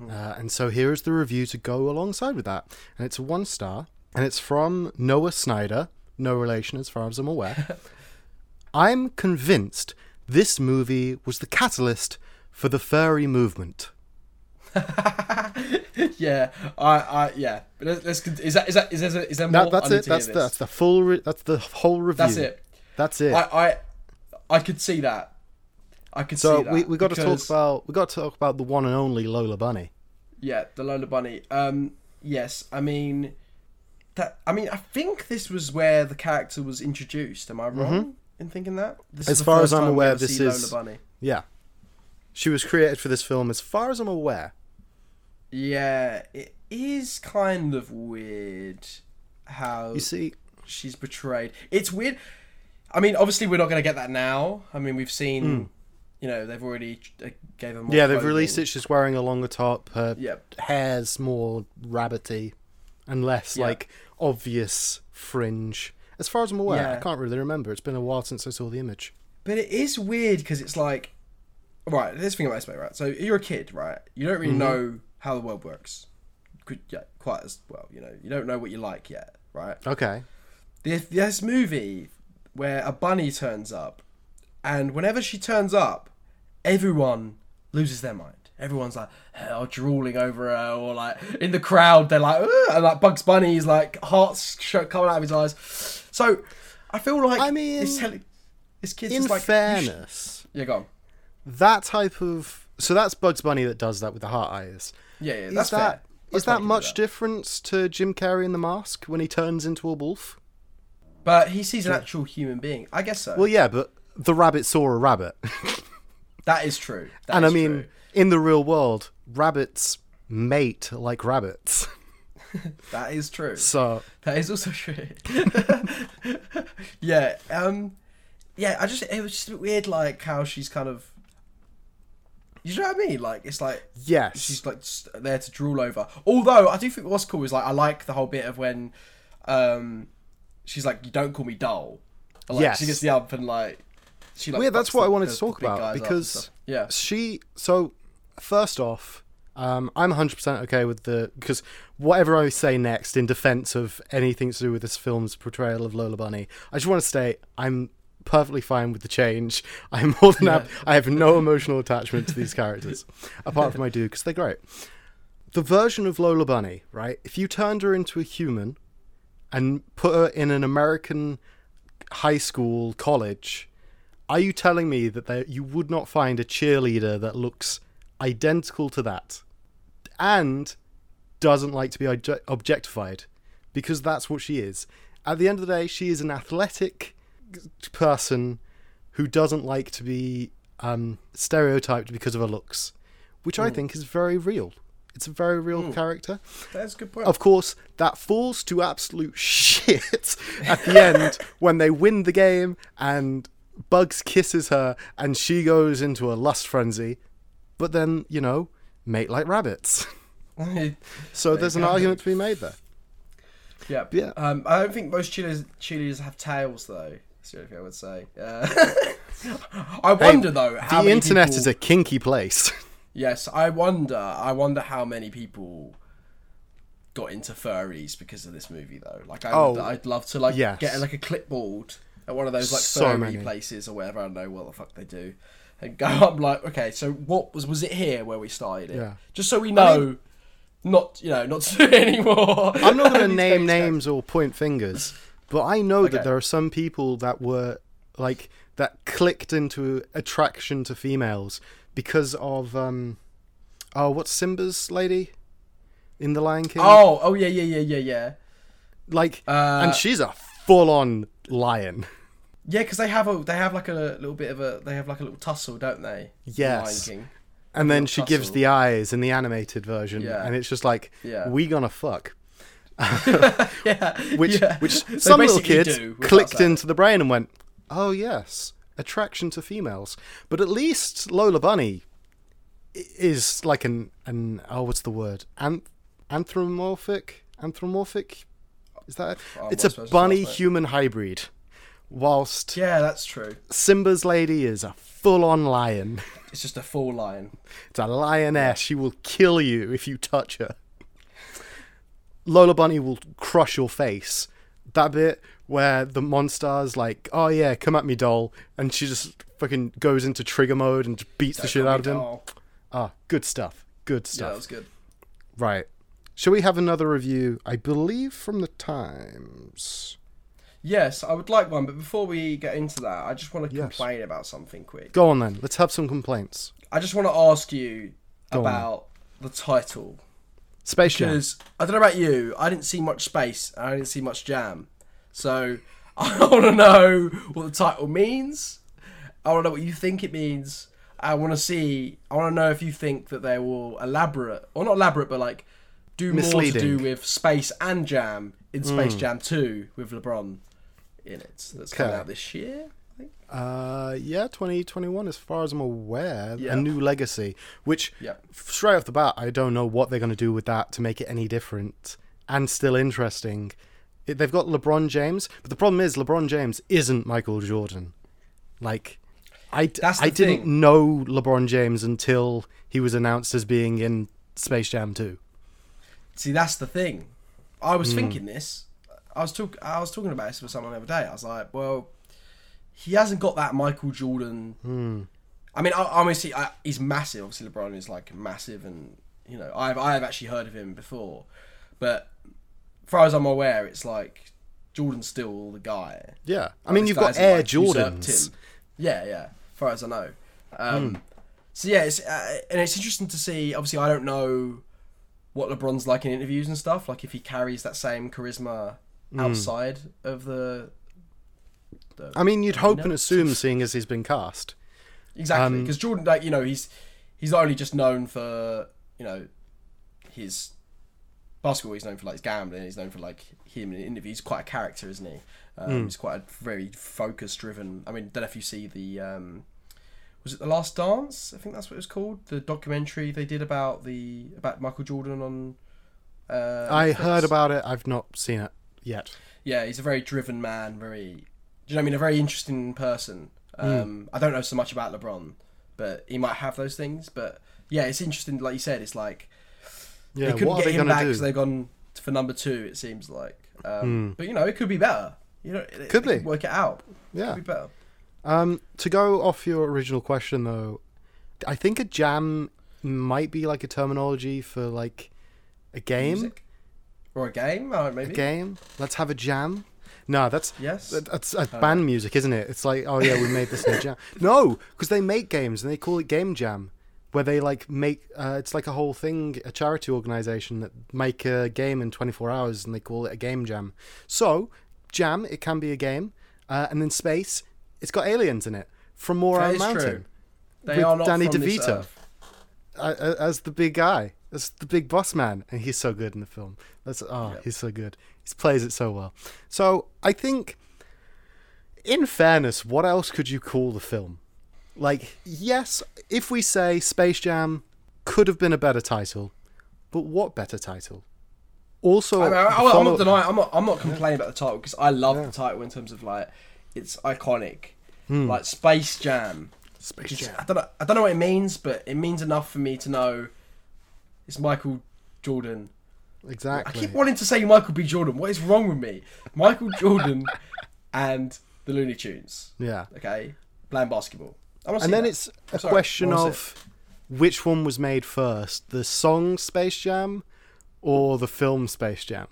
uh, and so here is the review to go alongside with that, and it's a one star, and it's from Noah Snyder, no relation as far as I'm aware. I'm convinced this movie was the catalyst for the furry movement. yeah, I, I, yeah. Let's, let's is that is that is there is there more? That, that's it. That's the, that's the full. Re- that's the whole review. That's it. That's it. I, I, I could see that. I could so see that. we we got to talk about we got to talk about the one and only Lola Bunny. yeah the Lola Bunny. Um, yes, I mean that. I mean, I think this was where the character was introduced. Am I wrong in thinking that? This Mm-hmm. As far as I'm aware, this is- Lola Bunny. Yeah, she was created for this film, as far as I'm aware. Yeah, it is kind of weird how You see, she's portrayed. It's weird. I mean, obviously, we're not going to get that now. I mean, we've seen, you know, they've already uh, gave them. More yeah, they've clothing. released it. She's wearing a longer top. Her Yeah, hair's more rabbity, and less Yeah. like obvious fringe. As far as I'm aware, I can't really remember. It's been a while since I saw the image. but it is weird because it's like, right. Let's think about this way, right? So you're a kid, right? You don't really Mm-hmm. know how the world works, yeah, quite as well. You know, you don't know what you like yet, right? Okay. There's this movie where a bunny turns up, and whenever she turns up, everyone loses their mind. Everyone's like, oh, drooling over her, or like in the crowd, they're like, "Ugh," and like Bugs Bunny's like hearts coming out of his eyes. So I feel like I mean, it's telling this kid's In like, fairness, yeah, go on. that type of so that's Bugs Bunny that does that with the heart eyes. Yeah, yeah, Is that's that fair. is Bugs that Bunny much that. difference to Jim Carrey in The Mask when he turns into a wolf? But he sees an actual human being. I guess so. Well, yeah, but the rabbit saw a rabbit, that is true. That and I mean, true. In the real world, rabbits mate like rabbits. that is true. So That is also true. yeah, um, yeah. I just it was just a bit weird, like how she's kind of. You know what I mean? Like it's like yes, she's like there to drool over. Although I do think what's cool is like I like the whole bit of when, um, she's like, "You don't call me dull." And, like, Yes. she gets the up and like she like. Yeah, that's what the- I wanted the- to talk about guys up and because yeah, she. So first off, um, I'm 100 percent okay with the because whatever I say next in defense of anything to do with this film's portrayal of Lola Bunny, I just want to state I'm perfectly fine with the change. I'm more than Yeah. happy. I have no emotional attachment to these characters, apart from I do because they're great. The version of Lola Bunny, right? If you turned her into a human and put her in an American high school, college, are you telling me that there, you would not find a cheerleader that looks identical to that and doesn't like to be objectified? Because that's what she is. At the end of the day, she is an athletic person who doesn't like to be um, stereotyped because of her looks, which I think is very real. It's a very real character. That's a good point. Of course, that falls to absolute shit at the end when they win the game and Bugs kisses her and she goes into a lust frenzy. But then, you know, mate like rabbits. So There there's an argument to be made there. yeah, Yeah. Um, I don't think most cheerleaders, cheerleaders have tails though. That's the only thing I would say. Uh, I wonder though how the internet people- is a kinky place. Yes, I wonder. I wonder how many people got into furries because of this movie, though. Like, I Oh, would, I'd love to like yes. get like a clipboard at one of those like So furry many. places or whatever. I don't know what the fuck they do, and go up like, okay, so what was was it here where we started it? Yeah. Just so we know, not you know, not to do it anymore. I'm not going to name names or point fingers, but I know that there are some people that were like that clicked into attraction to females because of um oh what's Simba's lady in the Lion King? Oh, oh yeah, yeah, yeah, yeah, yeah. like Uh, and she's a full on lion. Yeah, because they have a they have like a little bit of a they have like a little tussle, don't they? Yes. Lion King. And then she gives the eyes in the animated version Yeah. and it's just like Yeah. we gonna fuck. yeah, Which yeah. which They some little kids clicked into the brain and went, "Oh yes, attraction to females." But at least Lola Bunny is like an an oh what's the word? Anth- anthropomorphic anthropomorphic is that Oh, it's a bunny human hybrid whilst Yeah, that's true. simba's lady is a full-on lion It's just a full lion. it's a lioness she will kill you if you touch her lola bunny will crush your face that bit where the monster's like oh yeah come at me doll and she just fucking goes into trigger mode and just beats the shit out of him Oh, ah good stuff good stuff. yeah, stuff that was good. Right. Shall we have another review? I believe from the Times. Yes, I would like one, but before we get into that, I just want to Yes. complain about something quick. Go on then. Let's have some complaints. I just want to ask you Go on. about the title Space Jam. because I don't know about you, I didn't see much space and I didn't see much jam, so I want to know what the title means. I want to know what you think it means. I want to see. I want to know if you think that they will elaborate, or not elaborate, but like do more to Misleading. do with space and jam in Space mm. Jam Two with LeBron in it. That's coming Okay. out this year. I think. Uh, yeah, 2021, as far as I'm aware. Yeah. A new legacy, which Yeah. straight off the bat, I don't know what they're going to do with that to make it any different and still interesting. It, they've got LeBron James, but the problem is LeBron James isn't Michael Jordan. Like, I, d- That's the I didn't know LeBron James until he was announced as being in Space Jam 2. See, that's the thing. I was thinking this. I was talk. I was talking about this with someone the other day. I was like, well, he hasn't got that Michael Jordan. Hmm. I mean, I, obviously, I, he's massive. Obviously, LeBron is like massive, and you know, I've I've actually heard of him before, but as far as I'm aware, it's like Jordan's still the guy. Yeah. I mean, you've got Air like, Jordans. Yeah, yeah. As far as I know. Um, So yeah, it's, uh, and it's interesting to see. Obviously, I don't know what LeBron's like in interviews and stuff. Like if he carries that same charisma outside of the. the I mean, you'd hope No. and assume, seeing as he's been cast. Exactly, Um, because Jordan, like you know, he's he's not only just known for you know his basketball. He's known for like his gambling. He's known for like him in interviews. He's quite a character, isn't he? Um, Hmm. He's quite a very focus driven. I mean, don't know if you see the um, was it the Last Dance? I think that's what it was called. The documentary they did about the about Michael Jordan on. Uh, I heard about it. I've not seen it yet. Yeah, he's a very driven man. Very, do you know what I mean? A very interesting person. Hmm. Um, I don't know so much about LeBron, but he might have those things. But yeah, it's interesting. Like you said, it's like Yeah, they couldn't what get they him back because they've gone for number two. It seems like, um, but you know, it could be better. You know, it, Could be. work it out. Yeah. Could be better. Um, to go off your original question though, I think a jam might be like a terminology for like a game. Music? Or a game? A maybe. game. Let's have a jam. No, that's Yes. that- that's uh, band music, isn't it? It's like, oh yeah, we made this in a jam. No, because they make games and they call it game jam, where they like make. Uh, it's like a whole thing, a charity organization that make a game in 24 hours and they call it a game jam. So, jam, it can be a game, uh, and then space, it's got aliens in it from Moron Mountain true. They with are not Danny DeVito. uh, uh, as the big guy, as the big boss man, and he's so good in the film. That's oh, Yep. he's so good. He plays it so well. So I think, in fairness, what else could you call the film? Like, yes, if we say Space Jam could have been a better title, but what better title? Also, I mean, I, the am not denying. I'm not. I'm not complaining about the title because I love Yeah. the title in terms of like it's iconic, Hmm. like Space Jam. Space Jam. I don't know. I don't know what it means, but it means enough for me to know it's Michael Jordan. I keep wanting to say Michael B. Jordan. What is wrong with me? Michael Jordan and the Looney Tunes. yeah. Okay, playing basketball. I wanna see And then that. it's a Sorry, question of which one was made first, the song Space Jam or the film Space Jam.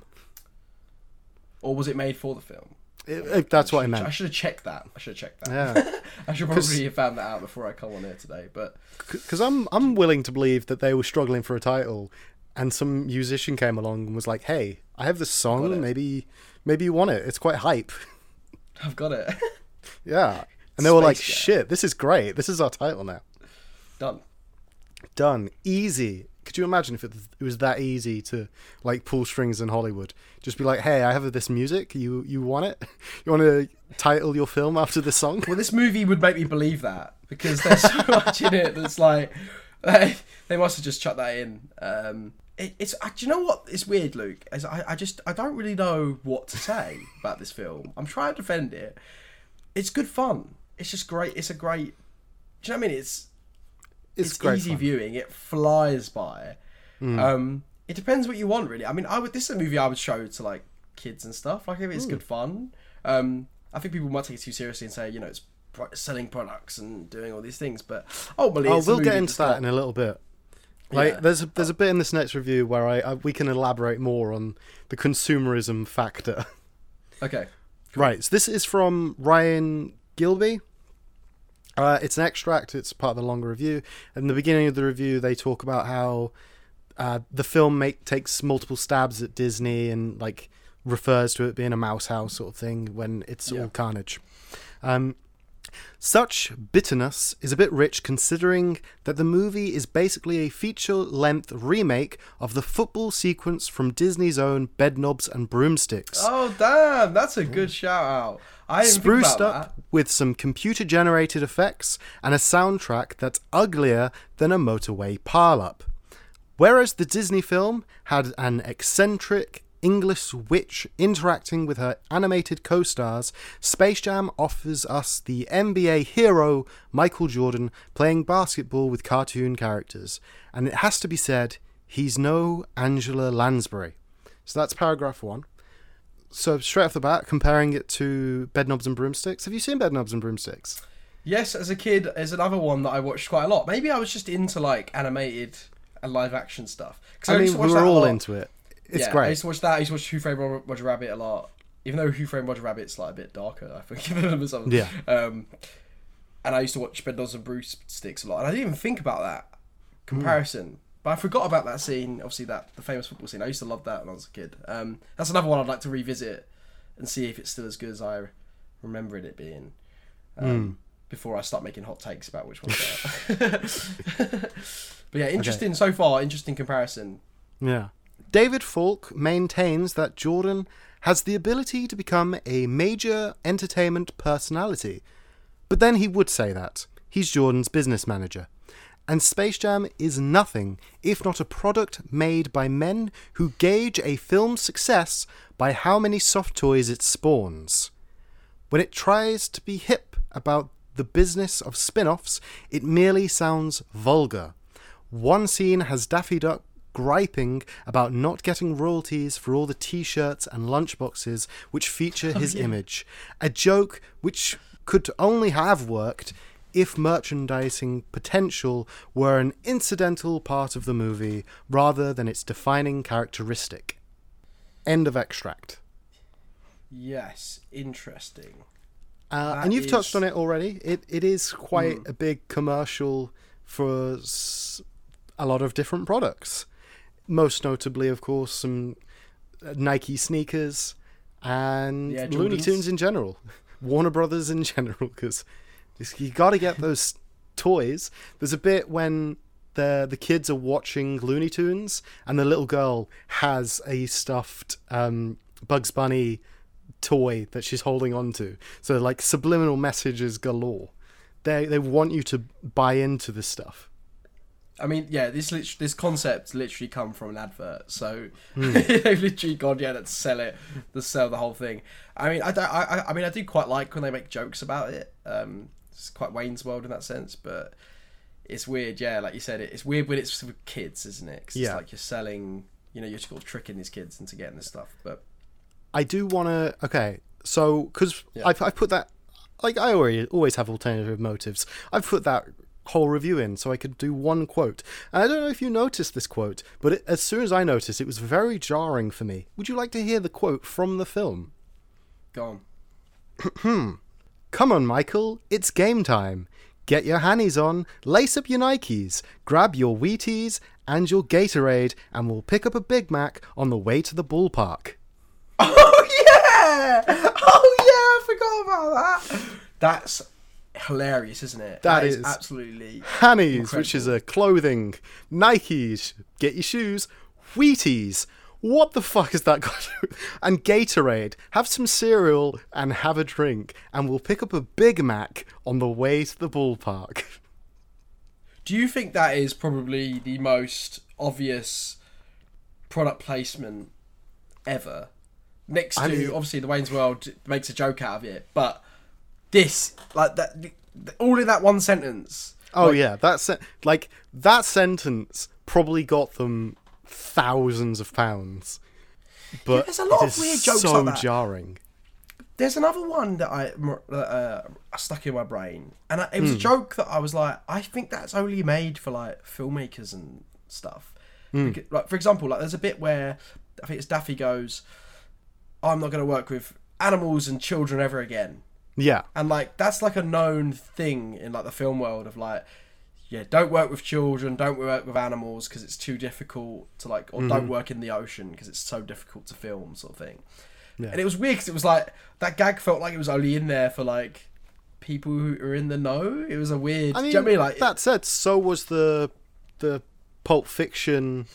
or was it made for the film? It- it- that's what I meant. I should have checked that. I should have checked that. Yeah, I should probably have found that out before I come on here today. But because I'm I'm willing to believe that they were struggling for a title, and some musician came along and was like, "Hey, I have this song. Maybe maybe you want it. It's quite hype." I've got it. yeah, and they were like, Space Jam. "Shit, this is great. This is our title now. Done. Done. Easy." Could you imagine if it, it was that easy to like pull strings in Hollywood? Just be like, "Hey, I have this music. You you want it? You want to title your film after this song?" Well, this movie would make me believe that because there's so much in it that's like they, they must have just chucked that in. Um, it, it's uh, do you know what? It's weird, Luke. As I, I just I don't really know what to say about this film. I'm trying to defend it. It's good fun. It's just great. It's a great. Do you know what I mean? It's It's, it's, easy fun. viewing. It flies by. Um, it depends what you want, really. I mean, I would. This is a movie I would show to like kids and stuff. Like, if it's good fun. Um, I think people might take it too seriously and say, you know, it's selling products and doing all these things, but ultimately, Oh, we'll get into that got- in a little bit. Like, Yeah. there's a, there's a bit in this next review where I, I we can elaborate more on the consumerism factor. Okay, Right. So this is from Ryan Gilbey. Uh, it's an extract. It's part of the longer review. In the beginning of the review, they talk about how uh, the film make, takes multiple stabs at Disney and like refers to it being a mouse house sort of thing when it's Yeah. all carnage. Um, such bitterness is a bit rich considering that the movie is basically a feature length remake of the football sequence from Disney's own Bedknobs and Broomsticks Oh damn, that's a good shout out. I spruced up with some computer generated effects and a soundtrack that's uglier than a motorway pileup. Whereas the Disney film had an eccentric English witch interacting with her animated co stars, Space Jam offers us the NBA hero Michael Jordan playing basketball with cartoon characters. And it has to be said, he's no Angela Lansbury. So that's paragraph one so straight off the bat, comparing it to Bedknobs and Broomsticks. Have you seen Bedknobs and Broomsticks? Yes, as a kid, there's another one that I watched quite a lot. Maybe I was just into like animated and live action stuff. I used mean, we were all into it. It's yeah, I used to watch that. I used to watch Who Framed Roger, Rabbit a lot. Even though Who Framed Roger Rabbit's like a bit darker, I think than some. Yeah. Um, and I used to watch Bedknobs and Bruce Sticks a lot, and I didn't even think about that comparison. But I forgot about that scene. Obviously, that the famous football scene. I used to love that when I was a kid. Um, that's another one I'd like to revisit and see if it's still as good as I remembered it being. Um, Before I start making hot takes about which one's better. but yeah, interesting so far. Interesting comparison. Yeah. David Falk maintains that Jordan has the ability to become a major entertainment personality. But then he would say that. He's Jordan's business manager. And Space Jam is nothing if not a product made by men who gauge a film's success by how many soft toys it spawns. When it tries to be hip about the business of spin offs, it merely sounds vulgar. One scene has Daffy Duck griping about not getting royalties for all the t shirts and lunchboxes which feature his image. A joke which could only have worked if merchandising potential were an incidental part of the movie rather than its defining characteristic. End of extract. Yes, interesting. Uh, and you've touched on it already. It it is quite Hmm. a big commercial for s- a lot of different products. Most notably, of course, some uh, Nike sneakers and Yeah, Looney Tunes in general, Warner Brothers in general, because you got to get those toys. There's a bit when the the kids are watching Looney Tunes, and the little girl has a stuffed um, Bugs Bunny toy that she's holding on to. So like subliminal messages galore. They they want you to buy into this stuff. I mean, yeah, this lit- this concept literally come from an advert, so Hmm. they've literally gone yeah to sell it, to sell the whole thing. I mean, I, don't, I I- mean, I do quite like when they make jokes about it. Um, it's quite Wayne's World in that sense, but it's weird. Yeah, like you said, it, it's weird when it's for kids, isn't it? 'Cause Yeah. it's like you're selling, you know, you're just sort of tricking these kids into getting this stuff. But I do want to. Okay, so because Yeah. I've I've put that like I already always have alternative motives. I've put that whole review in so I could do one quote. And I don't know if you noticed this quote, but it, as soon as I noticed, it was very jarring for me. Would you like to hear the quote from the film? go on. Come on, Michael, it's game time. Get your hannies on, lace up your Nikes, grab your Wheaties and your Gatorade, and we'll pick up a Big Mac on the way to the ballpark. Oh yeah! Oh yeah! I forgot about that. That's hilarious, isn't it? That is, absolutely. Hannies, which is a clothing, Nikes, get your shoes, Wheaties. What the fuck is that got to And Gatorade. Have some cereal and have a drink, and we'll pick up a Big Mac on the way to the ballpark. Do you think that is probably the most obvious product placement ever? Next to I mean- obviously the Wayne's World makes a joke out of it, but this like that all in that one sentence. Oh yeah, that's like that sentence probably got them thousands of pounds. But there's a lot of weird jokes so like that. jarring. There's another one that I uh, uh, stuck in my brain, and I, it was a hmm. joke that I was like, I think that's only made for like filmmakers and stuff. Hmm. Because, like for example, like there's a bit where I think it's Daffy goes, "I'm not going to work with animals and children ever again," Yeah, and like that's like a known thing in like the film world of like. Yeah, don't work with children. Don't work with animals because it's too difficult to like, or don't mm-hmm. work in the ocean because it's so difficult to film, sort of thing. Yeah. And it was weird because it was like that gag felt like it was only in there for like people who are in the know. It was a weird. I mean, you know I mean? Like that said, so was the the Pulp Fiction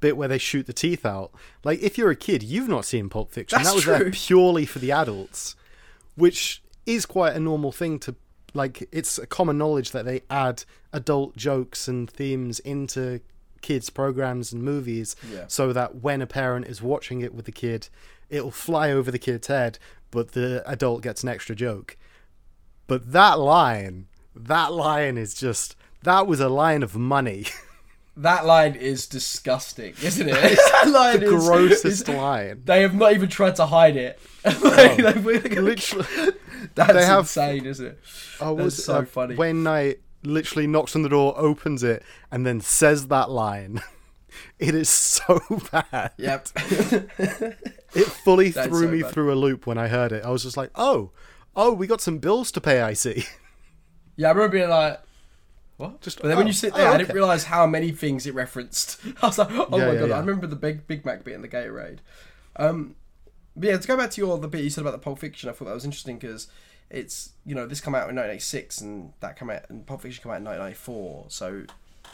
bit where they shoot the teeth out. Like, if you're a kid, you've not seen Pulp Fiction. That's that was there purely for the adults, which is quite a normal thing to like. It's a common knowledge that they add adult jokes and themes into kids programs and movies Yeah. so that when a parent is watching it with the kid it'll fly over the kid's head but the adult gets an extra joke but that line, that line is just that was a line of money. that line is disgusting, isn't it? that line the is grossest is- line. They have not even tried to hide it. Like, they- Literally, that's they have- insane, isn't it? oh, That's was so uh, funny. Wayne Knight literally knocks on the door, opens it, and then says that line. It is so bad. Yep. It fully That's threw so me bad. through a loop when I heard it. I was just like, oh, oh, we got some bills to pay. I see. yeah, I remember being like. What? Just- but then when oh, you sit oh, there, I didn't realize how many things it referenced. I was like, oh Yeah, my yeah, god! yeah. I remember the big Big Mac bit in the Gatorade. Um, but yeah, to go back to your the bit you said about the Pulp Fiction, I thought that was interesting because it's you know this come out in 1986 and that come out and Pulp Fiction came out in 1994, so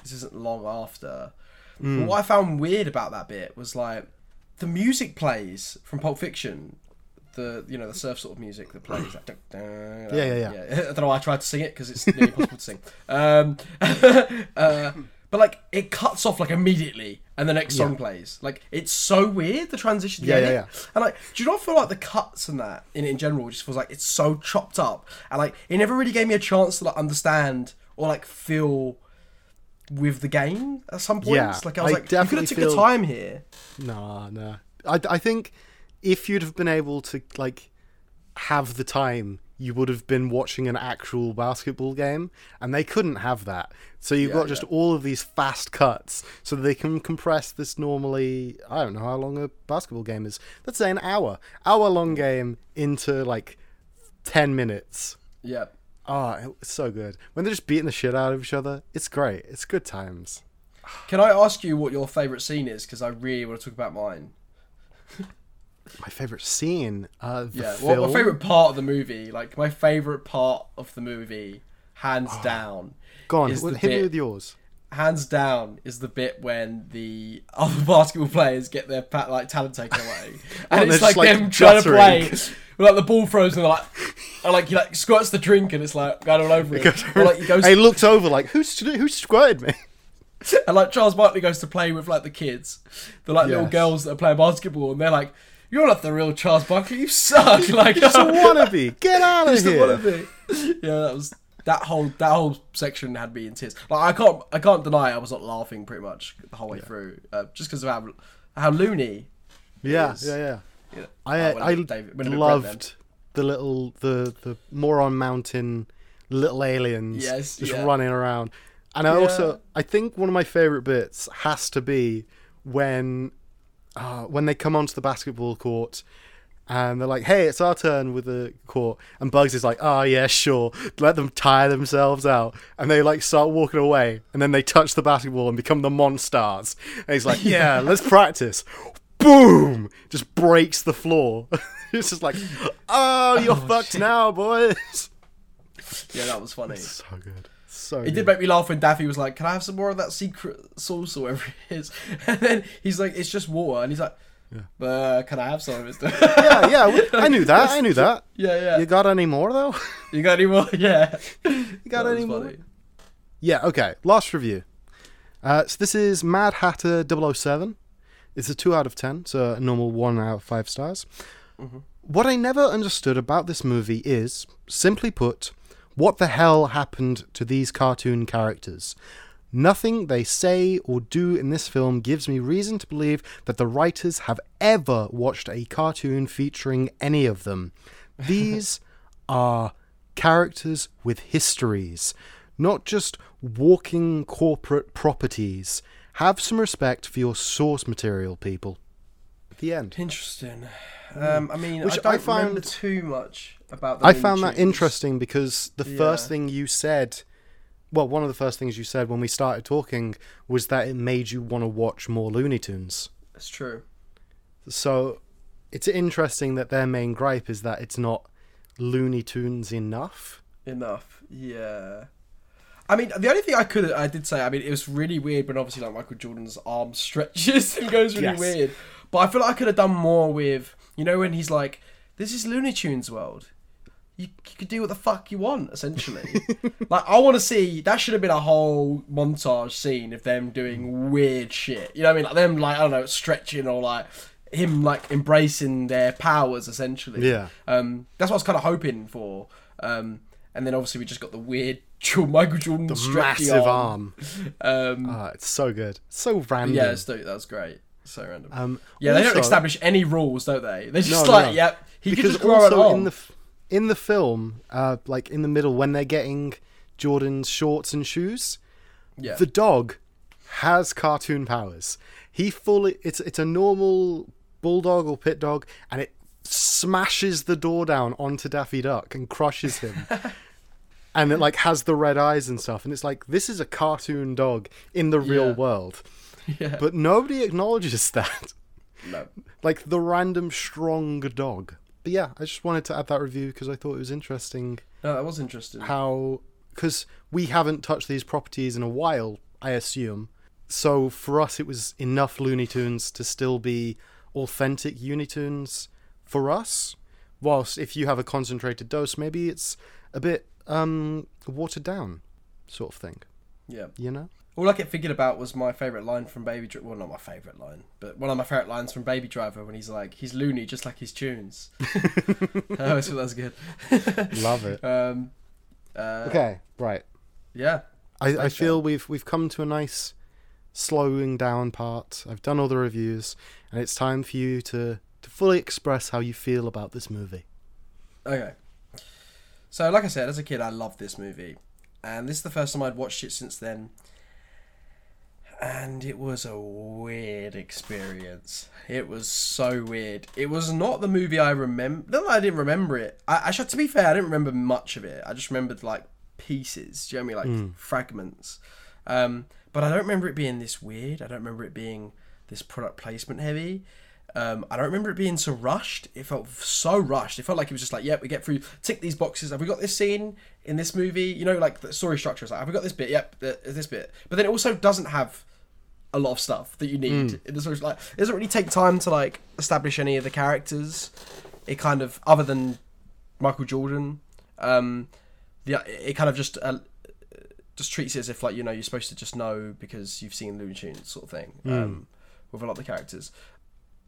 this isn't long after. But what I found weird about that bit was like the music plays from Pulp Fiction. The you know the surf sort of music that plays like, dun, Yeah, yeah, yeah. I don't know why I tried to sing it because it's nearly impossible to sing. Um, uh, but like it cuts off like immediately, and the next song Yeah. plays. Like it's so weird the transition. to Yeah, the yeah, edit. And like, do you not feel like the cuts and that in in general just feels like it's so chopped up, and like it never really gave me a chance to like understand or like feel with the game at some points. Yeah, like I was I like, you could have took feel- your time here. Nah, nah. I, I think if you'd have been able to like have the time, you would have been watching an actual basketball game, and they couldn't have that. So you've Yeah, got just yeah. all of these fast cuts, so they can compress this normally. I don't know how long a basketball game is. Let's say an hour, hour long mm. game into like ten minutes. Yeah. Oh, it's so good when they're just beating the shit out of each other. It's great. It's good times. Can I ask you what your favourite scene is? Because I really want to talk about mine. My favorite scene. Uh, the Yeah. film. Well, my favourite part of the movie, like my favourite part of the movie, hands down, Go on, is the me bit- with yours. hands down, is the bit when the other basketball players get their like talent taken away, and and it's like, like, them trying to play. guttering. Like the ball throws and they're like, and like he like squirts the drink and it's like going all over it. Or like he goes He looks over like who's who squirted me? and like Charles Barkley goes to play with like the kids, the like little girls that are playing basketball, and they're like, "You're not the real Charles Barkley. You suck." Like, Just a wannabe. Get out of here. wannabe. Yeah, that was that whole that whole section had me in tears. Like I can't I can't deny I was not laughing pretty much the whole way through, uh, just because of how how loony. Yeah, is. yeah, yeah. Yeah. I when I David- when it went red then. loved the little the the moron mountain little aliens Yes, just yeah. running around. And I Yeah. also I think one of my favorite bits has to be when uh, when they come onto the basketball court and they're like, "Hey, it's our turn with the court," and Bugs is like, "Oh yeah, sure." Let them tire themselves out, and they like start walking away, and then they touch the basketball and become the monsters. And he's like, "Yeah, let's practice." Boom! Just breaks the floor. it's just like, "Oh, you're fucked now, boys." Yeah, that was funny. So good, so It good. did make me laugh when Daffy was like, "Can I have some more of that secret sauce or whatever it is?" And then he's like, "It's just water," and he's like, "Uh, can I have some of it?" yeah, yeah, we- I knew that. I knew that. yeah, yeah. You got any more though? You got any more? Yeah. You got any more? Yeah, okay. Last review. Uh, so this is Mad Hatter 007. It's a 2 out of 10, so a normal 1 out of 5 stars. What I never understood about this movie is, simply put, what the hell happened to these cartoon characters? Nothing they say or do in this film gives me reason to believe that the writers have ever watched a cartoon featuring any of them. These are characters with histories, not just walking corporate properties. Have some respect for your source material, people. The end. Interesting. Um, I mean, Which I don't I found- too much about. The I found that interesting because the first thing you said, well, one of the first things you said when we started talking was that it made you want to watch more Looney Tunes. That's true. So it's interesting that their main gripe is that it's not Looney Tunes enough. Enough. Yeah. I mean, the only thing I could, I did say, I mean, it was really weird when obviously like Michael Jordan's arm stretches and goes really Yes. weird. But I feel like I could have done more with, you know, when he's like, "This is Looney Tunes world." You, you could do what the fuck you want, essentially. like, I want to see that should have been a whole montage scene of them doing weird shit. You know what I mean? Like them, like I don't know, stretching or like him like embracing their powers, essentially. Yeah. Um, that's what I was kind of hoping for. Um, and then obviously we just got the weird Michael Jordan The stretchy massive arm. arm. Um, Ah, it's so good. So random. yeah, it's, that was great. So random. Um, yeah, they don't establish any rules, don't they? They're just No, like, no. yep, he could because just grow also in the in the film, uh, like in the middle when they're getting Jordan's shorts and shoes, yeah. the dog has cartoon powers. He fully it's it's a normal bulldog or pit dog, and it smashes the door down onto Daffy Duck and crushes him. And it like has the red eyes and stuff, and it's like this is a cartoon dog in the real Yeah. world, yeah. but nobody acknowledges that no. like the random strong dog. But yeah, I just wanted to add that review because I thought it was interesting No, that was interesting. how because we haven't touched these properties in a while, I assume. So for us, it was enough Looney Tunes to still be authentic Looney Tunes for us. Whilst if you have a concentrated dose, maybe it's a bit um watered down, sort of thing. Yeah. You know? All I kept thinking about was my favourite line from Baby Driver. Well, not my favourite line, but one of my favourite lines from Baby Driver when he's like, he's loony just like his tunes. I always thought that was good. Love it. Um, uh, Okay, right. Yeah. I, I feel we've we've come to a nice slowing down part. I've done all the reviews, and it's time for you to to fully express how you feel about this movie. Okay. So, like I said, as a kid, I loved this movie, and this is the first time I'd watched it since then. And it was a weird experience. It was so weird. It was not the movie I remember. No, I didn't remember it. I, I should, to be fair, I didn't remember much of it. I just remembered like pieces. Do you know what I mean? Like fragments. Um, but I don't remember it being this weird. I don't remember it being this product placement heavy. Um, I don't remember it being so rushed. It felt so rushed. It felt like it was just like, yeah, we get through, tick these boxes. Have we got this scene in this movie? You know, like the story structure is like, have we got this bit? Yep, this bit. But then it also doesn't have a lot of stuff that you need. Mm. It doesn't like it doesn't really take time to like establish any of the characters. It kind of other than Michael Jordan, um, the it kind of just uh, just treats it as if like you know you're supposed to just know because you've seen Looney Tunes sort of thing mm. um, with a lot of the characters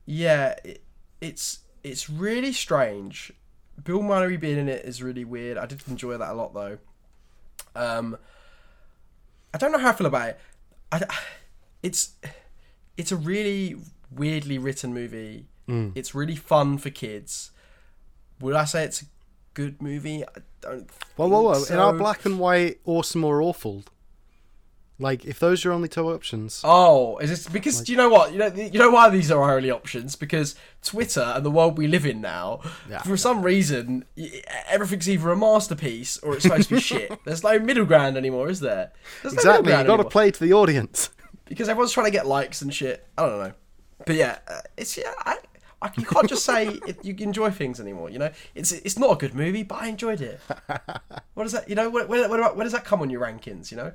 yeah, it, it's it's really strange. Bill Murray being in it is really weird. I did enjoy that a lot though. Um, I don't know how I feel about it. I, it's it's a really weirdly written movie. Mm. It's really fun for kids. Would I say it's a good movie? I don't. Whoa, whoa, whoa! So. In our black and white, awesome or awful like, if those are only two options. Oh, is this because like, do you know what? You know, you know why these are our only options? Because Twitter and the world we live in now, yeah, for some reason, everything's either a masterpiece or it's supposed to be shit. There's no middle ground anymore, is there? There's exactly. No you got to play to the audience because everyone's trying to get likes and shit. I don't know, but yeah, uh, it's yeah. I, I, you can't just say it, you enjoy things anymore. You know, it's it's not a good movie, but I enjoyed it. What does that? You know, where, where, where, does that come on your rankings? You know,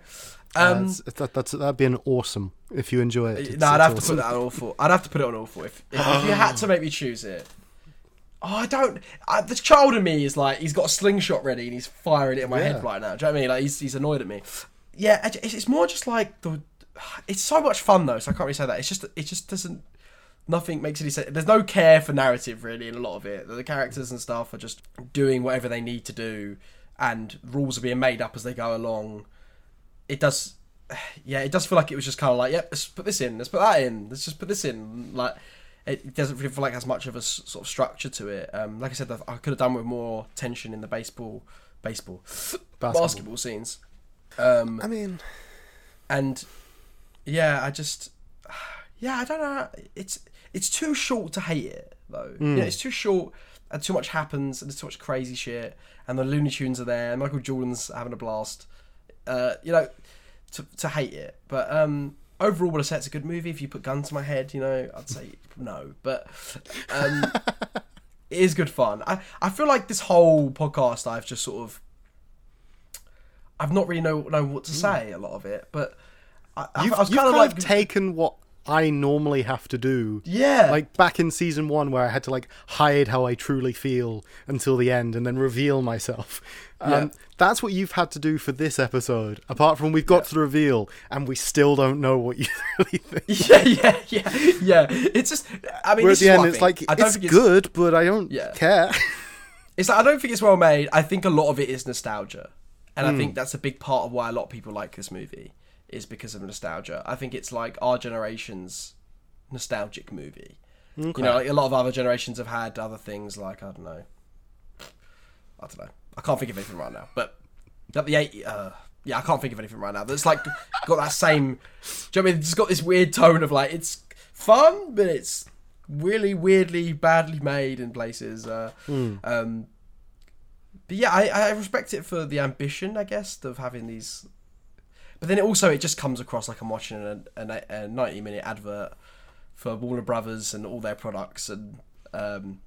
um, uh, that, that's that'd be an awesome if you enjoy it. No, I'd have awesome. to put that on awful. I'd have to put it on awful if if, if you had to make me choose it. Oh, I don't. I, the child in me is like he's got a slingshot ready and he's firing it in my yeah. head right now. Do you know what I mean? Like he's he's annoyed at me. Yeah, it's, it's more just like the. It's so much fun though, so I can't really say that. It's just it just doesn't nothing makes any sense. There's no care for narrative really in a lot of it. The characters and stuff are just doing whatever they need to do, and rules are being made up as they go along. It does, yeah, it does feel like it was just kind of like, yep, let's put this in, let's put that in, let's just put this in. Like, it doesn't really feel like has much of a sort of structure to it. Um, like I said, I could have done with more tension in the baseball, baseball, basketball, basketball scenes. Um, I mean, and yeah, I just, yeah, I don't know. It's it's too short to hate it though. Mm. it's too short and too much happens and there's too much crazy shit and the Looney Tunes are there and Michael Jordan's having a blast. Uh, you know, to to hate it. But um, overall, would I say it's a good movie? If you put gun to my head, you know, I'd say no. But um, it is good fun. I I feel like this whole podcast I've just sort of I've not really know know what to hmm. say a lot of it, but. I, you've, I was kind, of like taken what I normally have to do. Yeah. Like back in season one, where I had to like hide how I truly feel until the end and then reveal myself. Um, yeah. That's what you've had to do for this episode. Apart from we've got yeah. to the reveal and we still don't know what you really think. Yeah, yeah, yeah, yeah. It's just, I mean, at the end, it's like, it's, it's good, but I don't yeah. care. it's like, I don't think it's well made. I think a lot of it is nostalgia. And mm. I hmm. think that's a big part of why a lot of people like this movie is because of nostalgia. I think it's like our generation's nostalgic movie. Okay. You know, like a lot of other generations have had other things like I don't know. I don't know. I can't think of anything right now. But the eight, uh, yeah, I can't think of anything right now. That's like got that same. Do you know I mean? It's got this weird tone of like it's fun, but it's really weirdly badly made in places. Uh, mm. um, but yeah, I, I respect it for the ambition, I guess, of having these but then it also it just comes across like I'm watching a, a, a 90 minute advert for Warner Brothers and all their products and um,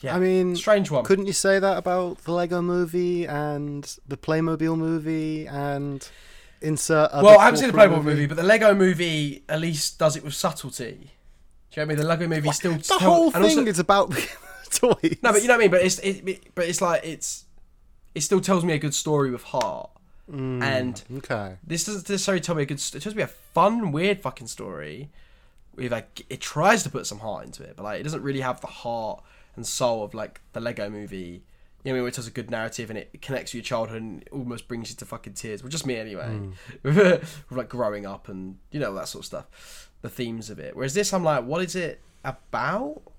yeah, I mean, strange one. Couldn't you say that about the Lego Movie and the Playmobil movie and insert? Other. Well, I haven't seen the Playmobil movie. movie, but the Lego Movie at least does it with subtlety. Do you know what I mean? The Lego Movie still the tell, whole thing also, is about toys. No, but you know what I mean. But it's it, but it's like it's it still tells me a good story with heart. Mm, and okay. this doesn't necessarily tell me a good. It tells me a fun, weird fucking story. With like, it tries to put some heart into it, but like, it doesn't really have the heart and soul of like the Lego Movie. You know, I mean, which has a good narrative and it connects with your childhood and almost brings you to fucking tears. Well, just me anyway. Mm. with like growing up and you know that sort of stuff, the themes of it. Whereas this, I'm like, what is it about?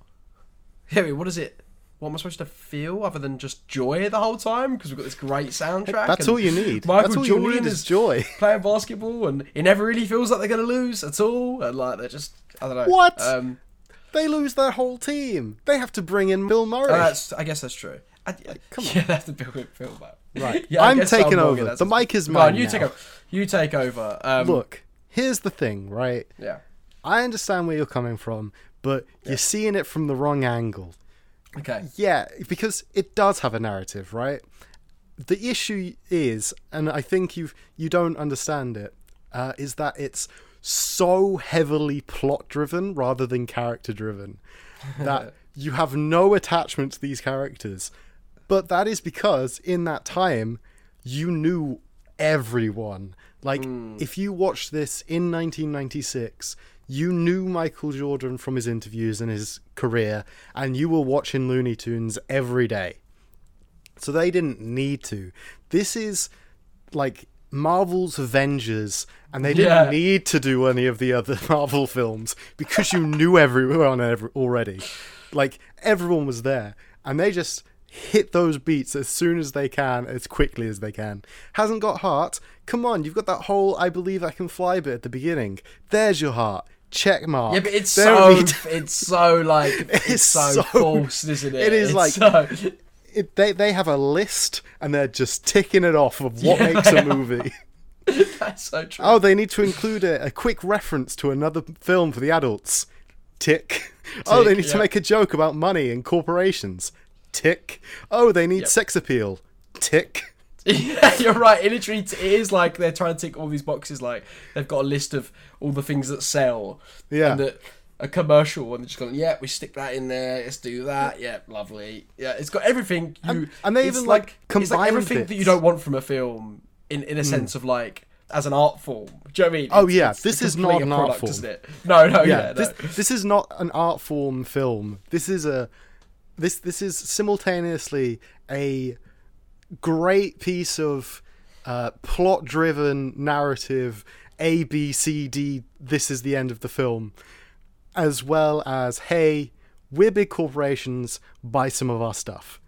Yeah, I mean, what is it? What am I supposed to feel other than just joy the whole time? Because we've got this great soundtrack. That's all you need. Michael That's all Jordan you need is joy. playing basketball, and it never really feels like they're going to lose at all. And like they're just, I don't know. What? Um, They lose their whole team. They have to bring in Bill Murray. uh, I guess that's true. I, come on. yeah, that's the Bill Bill about. Right. Yeah, I I'm taking wrong, over. yeah, The mic is mine you now. take over. You take over. Um, Look, here's the thing, right? Yeah. I understand where you're coming from, but you're seeing it from the wrong angle. Okay. Yeah, because it does have a narrative, right? The issue is, and I think you you don't understand it, uh, is that it's so heavily plot driven rather than character driven that you have no attachment to these characters. But that is because in that time you knew everyone. Like if you watched this in 1996, you knew Michael Jordan from his interviews and his career, and you were watching Looney Tunes every day. So they didn't need to. This is like Marvel's Avengers, and they didn't Yeah. need to do any of the other Marvel films because you knew everyone already. Like everyone was there, and they just hit those beats as soon as they can, as quickly as they can. Hasn't got heart? Come on, you've got that whole "I believe I can fly" bit at the beginning. There's your heart. Check mark. Yeah, but it's so don't it's so like it's, It's so, so- false, isn't it? it is It's like- so, it, they they have a list and they're just ticking it off of what Yeah, makes a movie. that's so true. Oh, they need to include a, a quick reference to another film for the adults. Tick. oh, they Tick, need to make a joke about money and corporations. Tick. Oh, they need Yep. sex appeal. Tick. yeah, you're right. It literally it is like they're trying to tick all these boxes. Like they've got a list of all the things that sell. Yeah. And that a commercial, and they're just going, yeah, we stick that in there. Let's do that. Yeah, lovely. Yeah, it's got everything. You And- and they even, like, it's like combine everything that you. Don't want from a film in in a sense of like. As an art form, do you know what I mean? Oh, yeah, this is not an art form. isn't it? No, no, yeah, yeah, no. this this is not an art form film. This is a this this is simultaneously a great piece of uh, plot driven narrative A B C D this is the end of the film as well as hey we're big corporations buy some of our stuff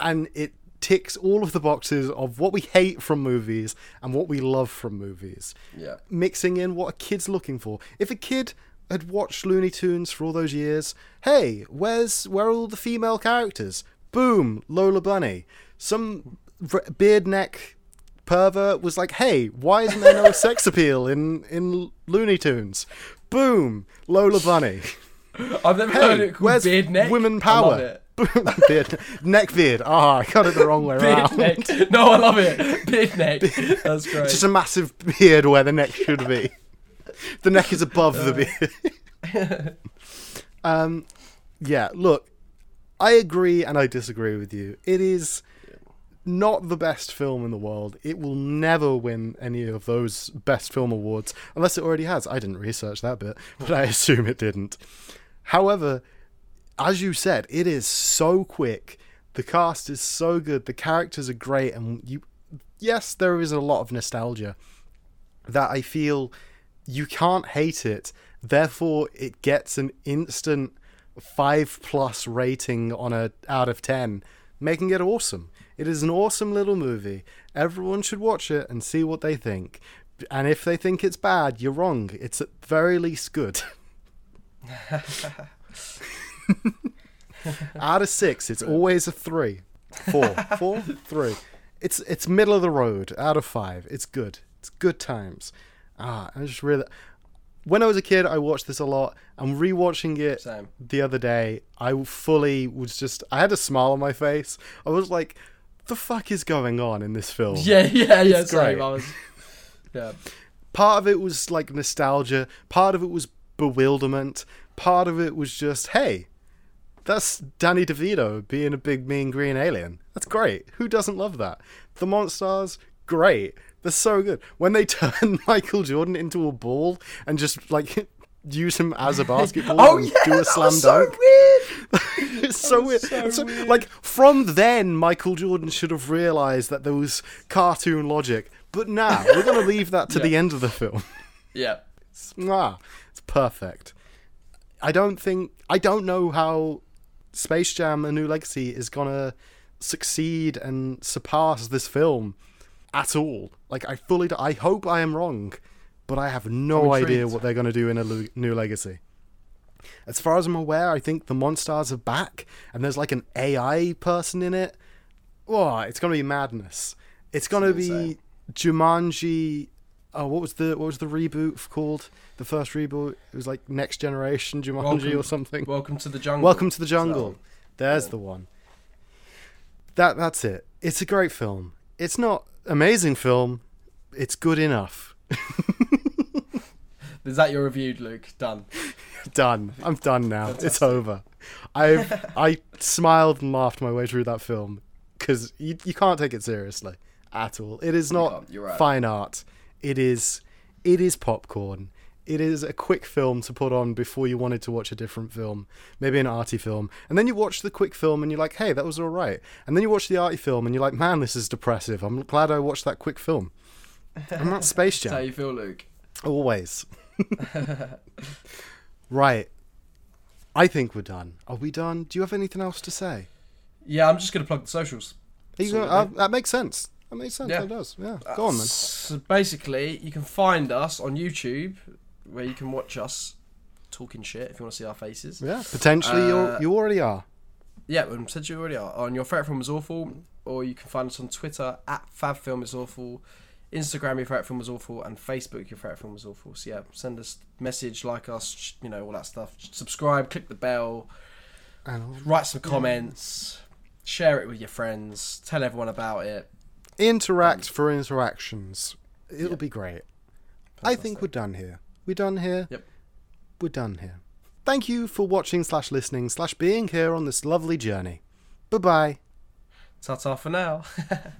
and it ticks all of the boxes of what we hate from movies and what we love from movies yeah. mixing in what a kid's looking for. If a kid had watched Looney Tunes for all those years, hey, where's where are all the female characters? Boom, Lola Bunny. Some beard neck pervert was like, hey, why isn't there no sex appeal in in Looney Tunes? Boom, Lola Bunny. I've never heard Hey, it called where's beard neck. women power? beard, neck beard. Ah, I got it the wrong way Beard around. neck. No, I love it. Beard neck. That's great. Just a massive beard where the neck should be. The neck is above the beard. um, yeah. Look, I agree and I disagree with you. It is not the best film in the world. It will never win any of those best film awards unless it already has. I didn't research that bit, but I assume it didn't. However, as you said, it is so quick. The cast is so good. The characters are great, and you, yes, there is a lot of nostalgia that I feel you can't hate it. Therefore, it gets an instant five plus rating on a out of ten, making it awesome. It is an awesome little movie. Everyone should watch it and see what they think. And if they think it's bad, you're wrong. It's at very least good. out of six, it's always a three, four, four, three. It's it's middle of the road. Out of five, it's good. It's good times. Ah, I just really. When I was a kid, I watched this a lot. I'm rewatching it Same. the other day. I fully was just. I had a smile on my face. I was like, "The fuck is going on in this film?" Yeah, yeah, yeah. It's Same. great. I was. Yeah. part of it was like nostalgia part of it was bewilderment part of it was just hey that's danny devito being a big mean green alien that's great who doesn't love that the monsters great they're so good when they turn michael jordan into a ball and just like use him as a oh, basketball Oh and yeah, do a that slam was so dunk weird. it's so weird. so It's so- weird. Like from then, Michael Jordan should have realized that there was cartoon logic. But now we're going to leave that to the end of the film. Yeah. It's, ah, it's perfect. I don't think I don't know how Space Jam: A New Legacy is gonna succeed and surpass this film at all. Like I fully, I hope I am wrong, but I have no idea what they're gonna do in a New Legacy. As far as I'm aware, I think the Monstars are back, and there's like an AI person in it. Oh, it's gonna be madness. It's gonna It's be. Jumanji. Oh, what was the what was the reboot called? The first reboot. It was like Next Generation Jumanji Welcome- or something. Welcome to the jungle. Welcome to the jungle. There's yeah. the one. That that's it. It's a great film. It's not amazing film. It's good enough. is that your review, Luke? Done. done. I'm done now. It's over. I I smiled and laughed my way through that film because you you can't take it seriously at all. It is not you're right. fine art. It is it is popcorn. It is a quick film to put on before you wanted to watch a different film, maybe an arty film, and then you watch the quick film and you're like, "Hey, that was all right." And then you watch the arty film and you're like, "Man, this is depressive." I'm glad I watched that quick film. I'm not Space That's how Jam you feel, Luke. always. right. I think we're done. Are we done? Do you have anything else to say? Yeah, I'm just gonna plug the socials. You gonna- uh, that makes sense. That makes sense. Yeah. That does. Yeah. Go on then. So basically, you can find us on YouTube, where you can watch us talking shit if you want to see our faces. Yeah. Potentially, you Uh, you already are. Yeah, we said you already are. On your favorite film is awful, or you can find us on Twitter at FavFilm is awful, Instagram your favorite film was awful, and Facebook your favorite film was awful. So yeah, send us message, like us, you know all that stuff. Subscribe, click the bell, And write some comments, share it with your friends, tell everyone about it. interact for interactions. It'll Yeah. be great. I think we're done here. We're done here. Yep. We're done here. Thank you for watching slash listening slash being here on this lovely journey. Bye bye. Ta ta for now.